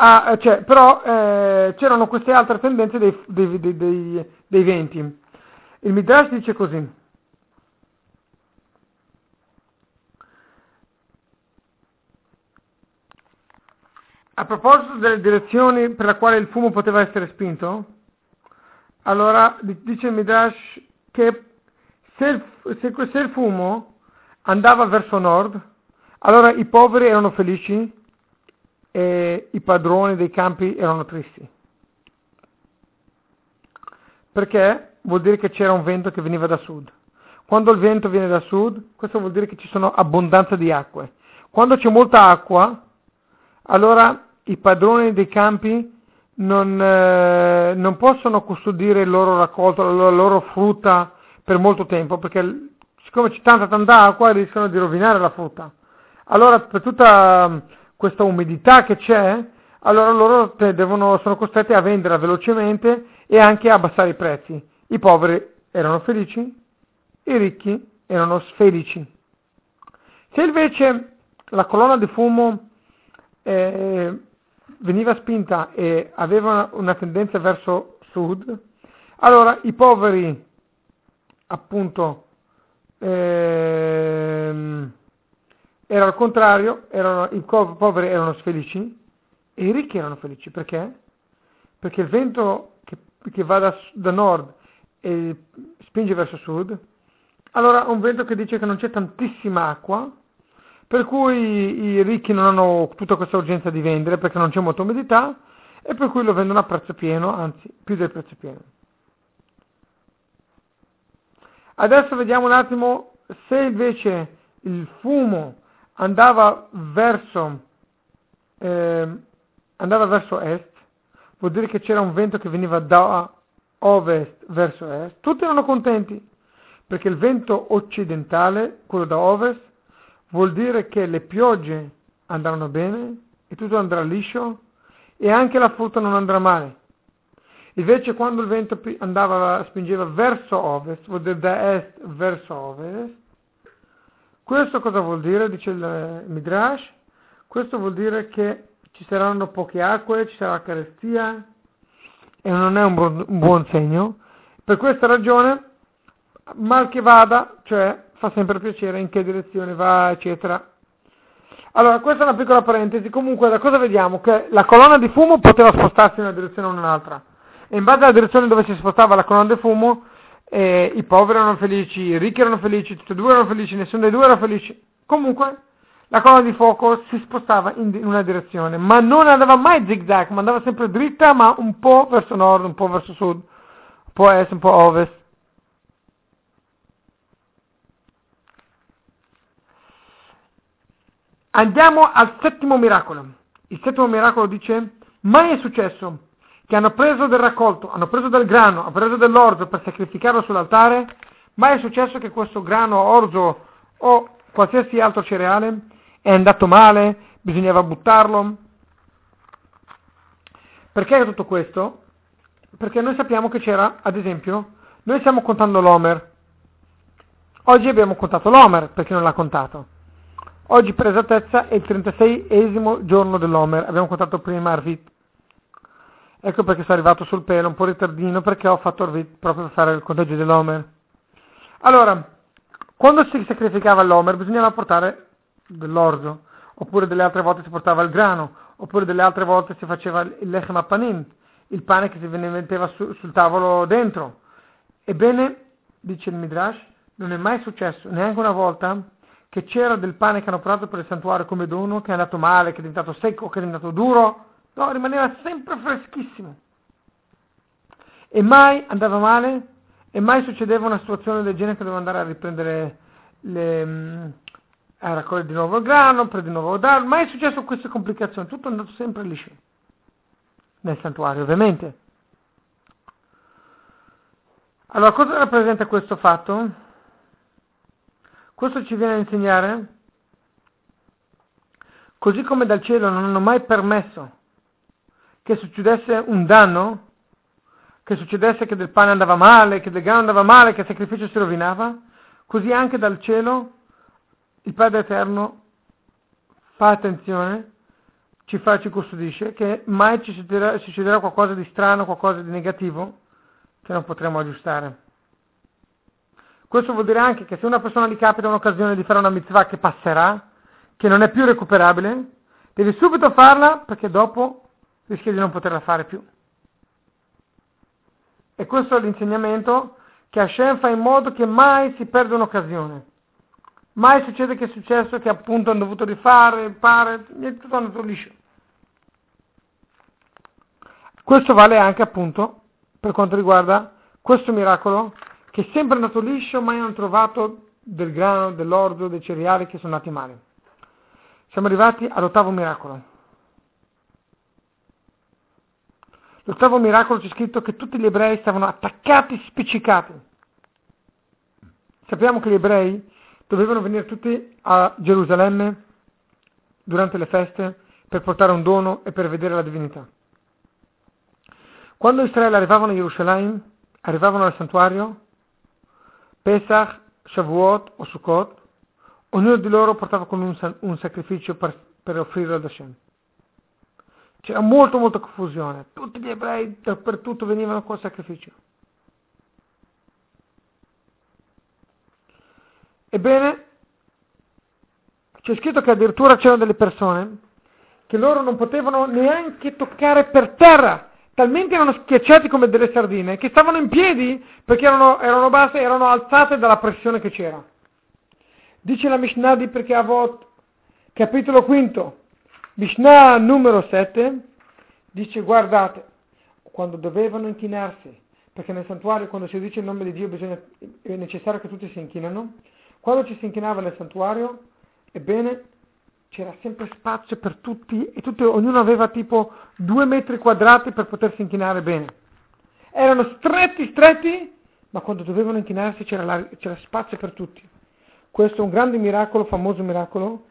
Ah, eh, cioè, però eh, c'erano queste altre tendenze dei, dei, dei, dei venti. Il Midrash dice così. A proposito delle direzioni per le quali il fumo poteva essere spinto, allora dice il Midrash che se il, se, se il fumo andava verso nord, allora i poveri erano felici e i padroni dei campi erano tristi. Perché vuol dire che c'era un vento che veniva da sud. Quando il vento viene da sud, questo vuol dire che ci sono abbondanza di acque. Quando c'è molta acqua, allora i padroni dei campi non, eh, non possono custodire il loro raccolto, la loro frutta per molto tempo, perché siccome c'è tanta tanta acqua rischiano di rovinare la frutta. Allora per tutta questa umidità che c'è, allora loro devono, sono costretti a venderla velocemente e anche a abbassare i prezzi. I poveri erano felici, i ricchi erano sfelici. Se invece la colonna di fumo eh, veniva spinta e aveva una tendenza verso sud, allora i poveri appunto ehm, era al contrario, erano, i poveri erano felici e i ricchi erano felici. Perché? Perché il vento che, che va da, da nord e spinge verso sud, allora un vento che dice che non c'è tantissima acqua, per cui i ricchi non hanno tutta questa urgenza di vendere perché non c'è molta umidità e per cui lo vendono a prezzo pieno, anzi più del prezzo pieno. Adesso vediamo un attimo se invece il fumo andava verso, eh, andava verso est, vuol dire che c'era un vento che veniva da ovest verso est, tutti erano contenti perché il vento occidentale, quello da ovest, vuol dire che le piogge andranno bene e tutto andrà liscio e anche la frutta non andrà male. Invece quando il vento andava, spingeva verso ovest, vuol dire da est verso ovest, questo cosa vuol dire? Dice il Midrash, questo vuol dire che ci saranno poche acque, ci sarà carestia e non è un buon, un buon segno. Per questa ragione, mal che vada, cioè fa sempre piacere in che direzione va, eccetera. Allora, questa è una piccola parentesi, comunque da cosa vediamo? Che la colonna di fumo poteva spostarsi in una direzione o in un'altra, e in base alla direzione dove si spostava la colonna di fumo, eh, i poveri erano felici, i ricchi erano felici, tutti e due erano felici, nessuno dei due era felice. Comunque, la colonna di fuoco si spostava in, in una direzione, ma non andava mai zigzag, ma andava sempre dritta, ma un po' verso nord, un po' verso sud, un po' est, un po' ovest. Andiamo al settimo miracolo. Il settimo miracolo dice, mai è successo che hanno preso del raccolto, hanno preso del grano, hanno preso dell'orzo per sacrificarlo sull'altare, mai è successo che questo grano, orzo o qualsiasi altro cereale è andato male, bisognava buttarlo. Perché tutto questo? Perché noi sappiamo che c'era, ad esempio, noi stiamo contando l'Omer. Oggi abbiamo contato l'Omer, perché non l'ha contato. Oggi per esattezza è il 36esimo giorno dell'Omer, abbiamo contato prima Arvit. Ecco perché sono arrivato sul pelo, un po' ritardino, perché ho fatto proprio per fare il conteggio dell'Omer. Allora, quando si sacrificava l'Omer bisognava portare dell'orzo, oppure delle altre volte si portava il grano, oppure delle altre volte si faceva il lechem apanin, il pane che si metteva su, sul tavolo dentro. Ebbene, dice il Midrash, non è mai successo neanche una volta che c'era del pane che hanno portato per il santuario come dono, che è andato male, che è diventato secco, che è diventato duro, no, rimaneva sempre freschissimo. E mai andava male, e mai succedeva una situazione del genere che doveva andare a riprendere le, mm, a raccogliere di nuovo il grano, per di nuovo darlo, mai è successo queste complicazioni, tutto è andato sempre liscio. Nel santuario, ovviamente. Allora, cosa rappresenta questo fatto? Questo ci viene a insegnare, così come dal cielo non hanno mai permesso che succedesse un danno, che succedesse che del pane andava male, che del grano andava male, che il sacrificio si rovinava, così anche dal cielo il Padre Eterno fa attenzione, ci fa, ci custodisce, che mai ci succederà, succederà qualcosa di strano, qualcosa di negativo che non potremo aggiustare. Questo vuol dire anche che se una persona gli capita un'occasione di fare una mitzvah che passerà, che non è più recuperabile, deve subito farla perché dopo rischia di non poterla fare più. E questo è l'insegnamento che Hashem fa in modo che mai si perda un'occasione. Mai succede che è successo che appunto hanno dovuto rifare, fare, niente, tutto andato liscio. Questo vale anche appunto per quanto riguarda questo miracolo che è sempre andato liscio, mai hanno trovato del grano, dell'orzo, dei cereali che sono nati male. Siamo arrivati all'ottavo miracolo. L'ottavo miracolo c'è scritto che tutti gli ebrei stavano attaccati, spiccicati. Sappiamo che gli ebrei dovevano venire tutti a Gerusalemme durante le feste per portare un dono e per vedere la divinità. Quando Israele arrivavano a Gerusalemme, arrivavano al santuario, Pesach, Shavuot o Sukkot, ognuno di loro portava con un, un sacrificio per, per offrirlo ad Hashem. C'era molto molta confusione, tutti gli ebrei dappertutto venivano col sacrificio. Ebbene, c'è scritto che addirittura c'erano delle persone che loro non potevano neanche toccare per terra, talmente erano schiacciati come delle sardine, che stavano in piedi perché erano, erano basse, erano alzate dalla pressione che c'era. Dice la Mishnah di perché Avot, capitolo quinto, Mishnah numero 7, dice guardate, quando dovevano inchinarsi, perché nel santuario quando si dice il nome di Dio bisogna, è necessario che tutti si inchinano, quando ci si inchinava nel santuario, ebbene, c'era sempre spazio per tutti e tutti, ognuno aveva tipo due metri quadrati per potersi inchinare bene. Erano stretti, stretti, ma quando dovevano inchinarsi c'era, la, c'era spazio per tutti. Questo è un grande miracolo, famoso miracolo.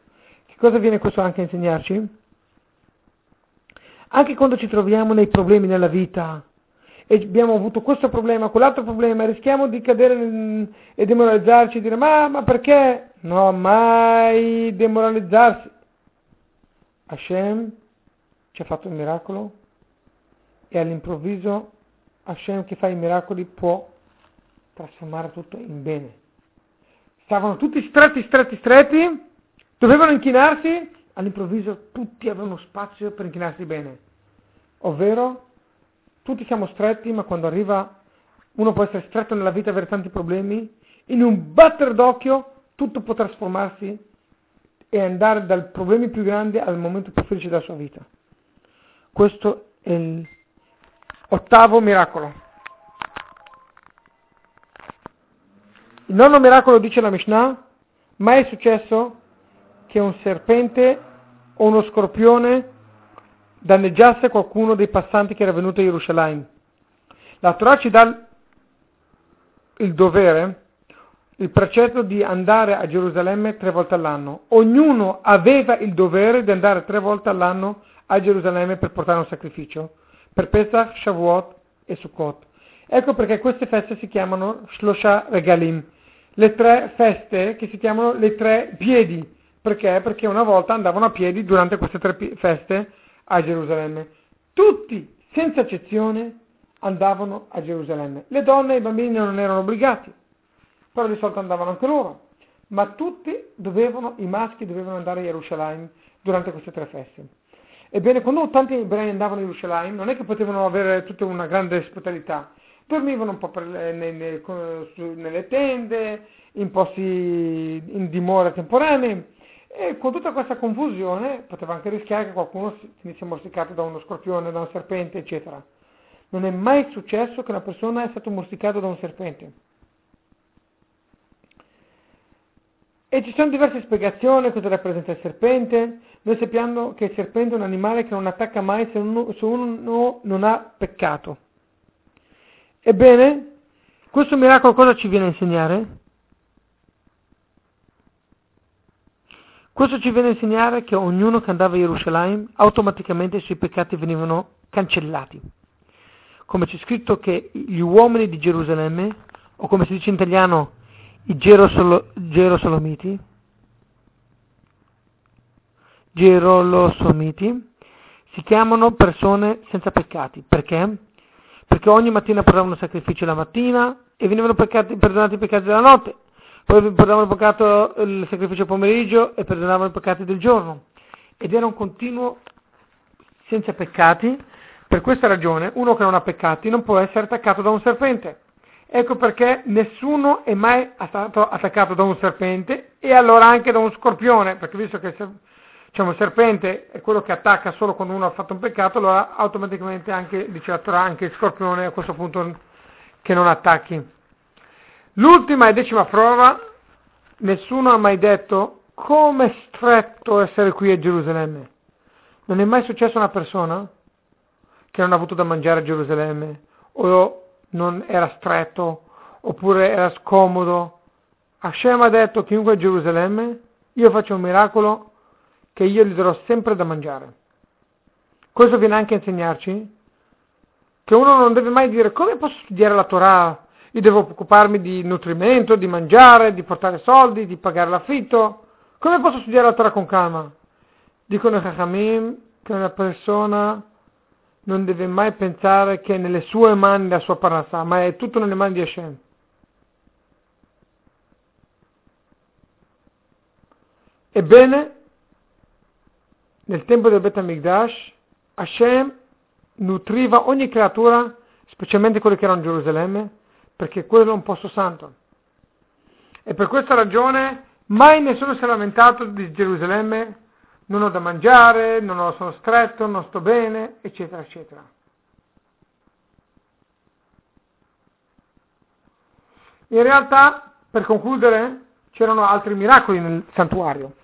Che cosa viene questo anche a insegnarci? Anche quando ci troviamo nei problemi nella vita, e abbiamo avuto questo problema, quell'altro problema, rischiamo di cadere e demoralizzarci e dire ma, ma perché? No, mai demoralizzarsi. Hashem ci ha fatto un miracolo e all'improvviso Hashem che fa i miracoli può trasformare tutto in bene. Stavano tutti stretti, stretti, stretti, dovevano inchinarsi, all'improvviso tutti avevano spazio per inchinarsi bene. Ovvero tutti siamo stretti, ma quando arriva uno può essere stretto nella vita e avere tanti problemi, in un batter d'occhio tutto può trasformarsi e andare dai problemi più grandi al momento più felice della sua vita. Questo è l'ottavo miracolo. Il nono miracolo dice la Mishnah, mai è successo che un serpente o uno scorpione danneggiasse qualcuno dei passanti che era venuto a Gerusalemme. La Torah ci dà il dovere, il precetto di andare a Gerusalemme tre volte all'anno. Ognuno aveva il dovere di andare tre volte all'anno a Gerusalemme per portare un sacrificio, per Pesach, Shavuot e Sukkot. Ecco perché queste feste si chiamano Shlosha Regalim, le tre feste che si chiamano le tre piedi. Perché? Perché una volta andavano a piedi durante queste tre feste a Gerusalemme. Tutti, senza eccezione, andavano a Gerusalemme. Le donne e i bambini non erano obbligati, però di solito andavano anche loro. Ma tutti dovevano, i maschi dovevano andare a Gerusalemme durante queste tre feste. Ebbene, quando tanti ebrei andavano a Gerusalemme, non è che potevano avere tutta una grande ospitalità. Dormivano un po' le, nelle, nelle tende, in posti in dimora temporanee, e con tutta questa confusione poteva anche rischiare che qualcuno finisse morsicato da uno scorpione, da un serpente, eccetera. Non è mai successo che una persona è stata morsicata da un serpente. E ci sono diverse spiegazioni cosa rappresenta il serpente. Noi sappiamo che il serpente è un animale che non attacca mai se uno, se uno non ha peccato. Ebbene, questo miracolo cosa ci viene a insegnare? Questo ci viene a insegnare che ognuno che andava a Gerusalemme automaticamente i suoi peccati venivano cancellati. Come c'è scritto che gli uomini di Gerusalemme, o come si dice in italiano, i Gerosolo, Gerosolomiti, Gerolosomiti, si chiamano persone senza peccati. Perché? Perché ogni mattina portavano sacrificio la mattina e venivano peccati, perdonati i peccati della notte poi perdonavano il peccato il sacrificio pomeriggio e perdonavano i peccati del giorno. Ed era un continuo senza peccati. Per questa ragione, uno che non ha peccati non può essere attaccato da un serpente. Ecco perché nessuno è mai stato attaccato da un serpente e allora anche da un scorpione, perché visto che diciamo, il serpente è quello che attacca solo quando uno ha fatto un peccato, allora automaticamente anche, dice anche il scorpione a questo punto che non attacchi. L'ultima e decima prova, nessuno ha mai detto come stretto essere qui a Gerusalemme. Non è mai successo a una persona che non ha avuto da mangiare a Gerusalemme, o non era stretto, oppure era scomodo. Hashem ha detto chiunque è a Gerusalemme, io faccio un miracolo che io gli darò sempre da mangiare. Questo viene anche a insegnarci che uno non deve mai dire come posso studiare la Torah, io devo occuparmi di nutrimento, di mangiare, di portare soldi, di pagare l'affitto, come posso studiare la Torah con calma? Dicono i Chachamim che una persona non deve mai pensare che è nelle sue mani la sua parnassà, ma è tutto nelle mani di Hashem. Ebbene, nel tempo del Bet HaMikdash, Hashem nutriva ogni creatura, specialmente quelli che erano in Gerusalemme, perché quello è un posto santo. E per questa ragione mai nessuno si è lamentato di Gerusalemme, non ho da mangiare, non ho, sono stretto, non sto bene, eccetera, eccetera. In realtà, per concludere, c'erano altri miracoli nel santuario.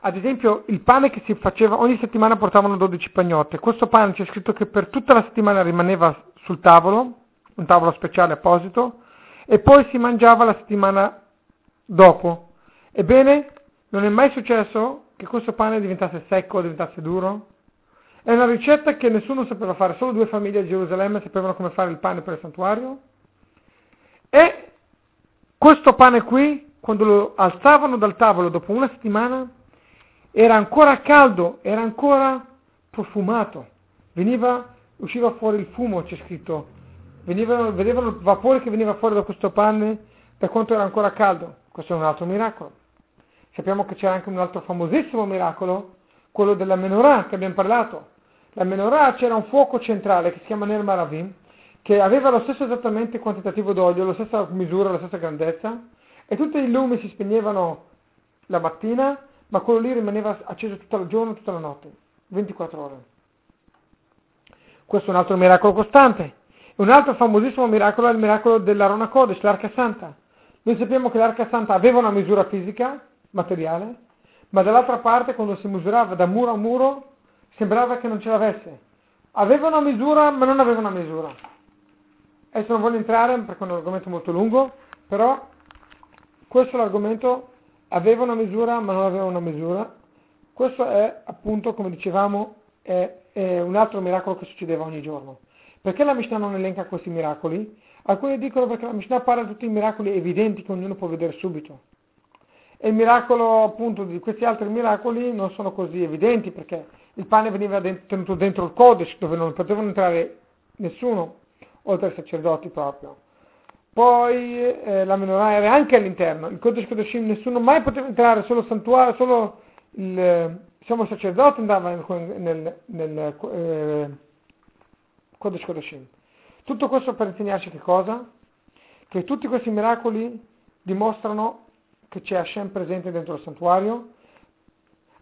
Ad esempio, il pane che si faceva, ogni settimana portavano 12 pagnotte. Questo pane c'è scritto che per tutta la settimana rimaneva sul tavolo, un tavolo speciale apposito, e poi si mangiava la settimana dopo. Ebbene, non è mai successo che questo pane diventasse secco, diventasse duro. È una ricetta che nessuno sapeva fare, solo due famiglie a Gerusalemme sapevano come fare il pane per il santuario. E questo pane qui, quando lo alzavano dal tavolo dopo una settimana, era ancora caldo, era ancora profumato, veniva, usciva fuori il fumo, c'è scritto, venivano, vedevano il vapore che veniva fuori da questo pane da quanto era ancora caldo. Questo è un altro miracolo. Sappiamo che c'è anche un altro famosissimo miracolo, quello della menorah che abbiamo parlato. La menorah c'era un fuoco centrale che si chiama Ner Maravim, che aveva lo stesso esattamente quantitativo d'olio, la stessa misura, la stessa grandezza, e tutti i lumi si spegnevano la mattina ma quello lì rimaneva acceso tutto il giorno tutta la notte, 24 ore. Questo è un altro miracolo costante. Un altro famosissimo miracolo è il miracolo dell'Arona Kodesh, l'Arca Santa. Noi sappiamo che l'Arca Santa aveva una misura fisica, materiale, ma dall'altra parte quando si misurava da muro a muro sembrava che non ce l'avesse. Aveva una misura ma non aveva una misura. Adesso non voglio entrare perché è un argomento molto lungo, però questo è l'argomento aveva una misura ma non aveva una misura. Questo è appunto, come dicevamo, è, è un altro miracolo che succedeva ogni giorno. Perché la Mishnah non elenca questi miracoli? Alcuni dicono perché la Mishnah parla di tutti i miracoli evidenti che ognuno può vedere subito. E il miracolo appunto di questi altri miracoli non sono così evidenti perché il pane veniva tenuto dentro il Kodesh dove non potevano entrare nessuno, oltre ai sacerdoti proprio. Poi eh, la menorah era anche all'interno, il Kodesh Kodeshim nessuno mai poteva entrare, solo il santuario, solo il, diciamo, il sacerdote andava nel, nel, nel eh, Kodesh Kodeshim. Tutto questo per insegnarci che cosa? Che tutti questi miracoli dimostrano che c'è Hashem presente dentro il santuario,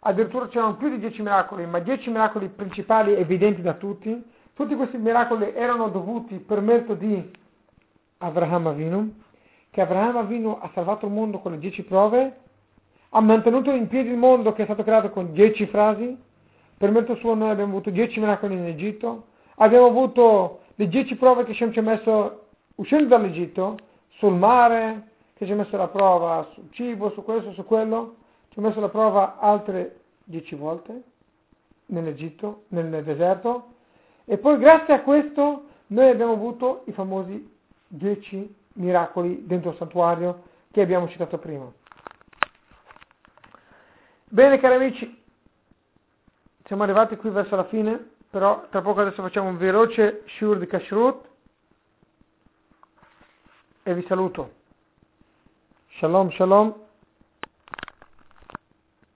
addirittura c'erano più di dieci miracoli, ma dieci miracoli principali evidenti da tutti, tutti questi miracoli erano dovuti per merito di Abraham Avinu, che Abraham Avinu ha salvato il mondo con le dieci prove, ha mantenuto in piedi il mondo che è stato creato con dieci frasi, per merito suo noi abbiamo avuto dieci miracoli in Egitto, abbiamo avuto le dieci prove che ci ha messo uscendo dall'Egitto, sul mare, che ci ha messo la prova sul cibo, su questo, su quello, ci ha messo la prova altre dieci volte nell'Egitto, nel deserto, e poi grazie a questo noi abbiamo avuto i famosi dieci miracoli dentro il santuario che abbiamo citato prima. Bene cari amici, siamo arrivati qui verso la fine, però tra poco adesso facciamo un veloce shur di kashrut e vi saluto. Shalom, shalom.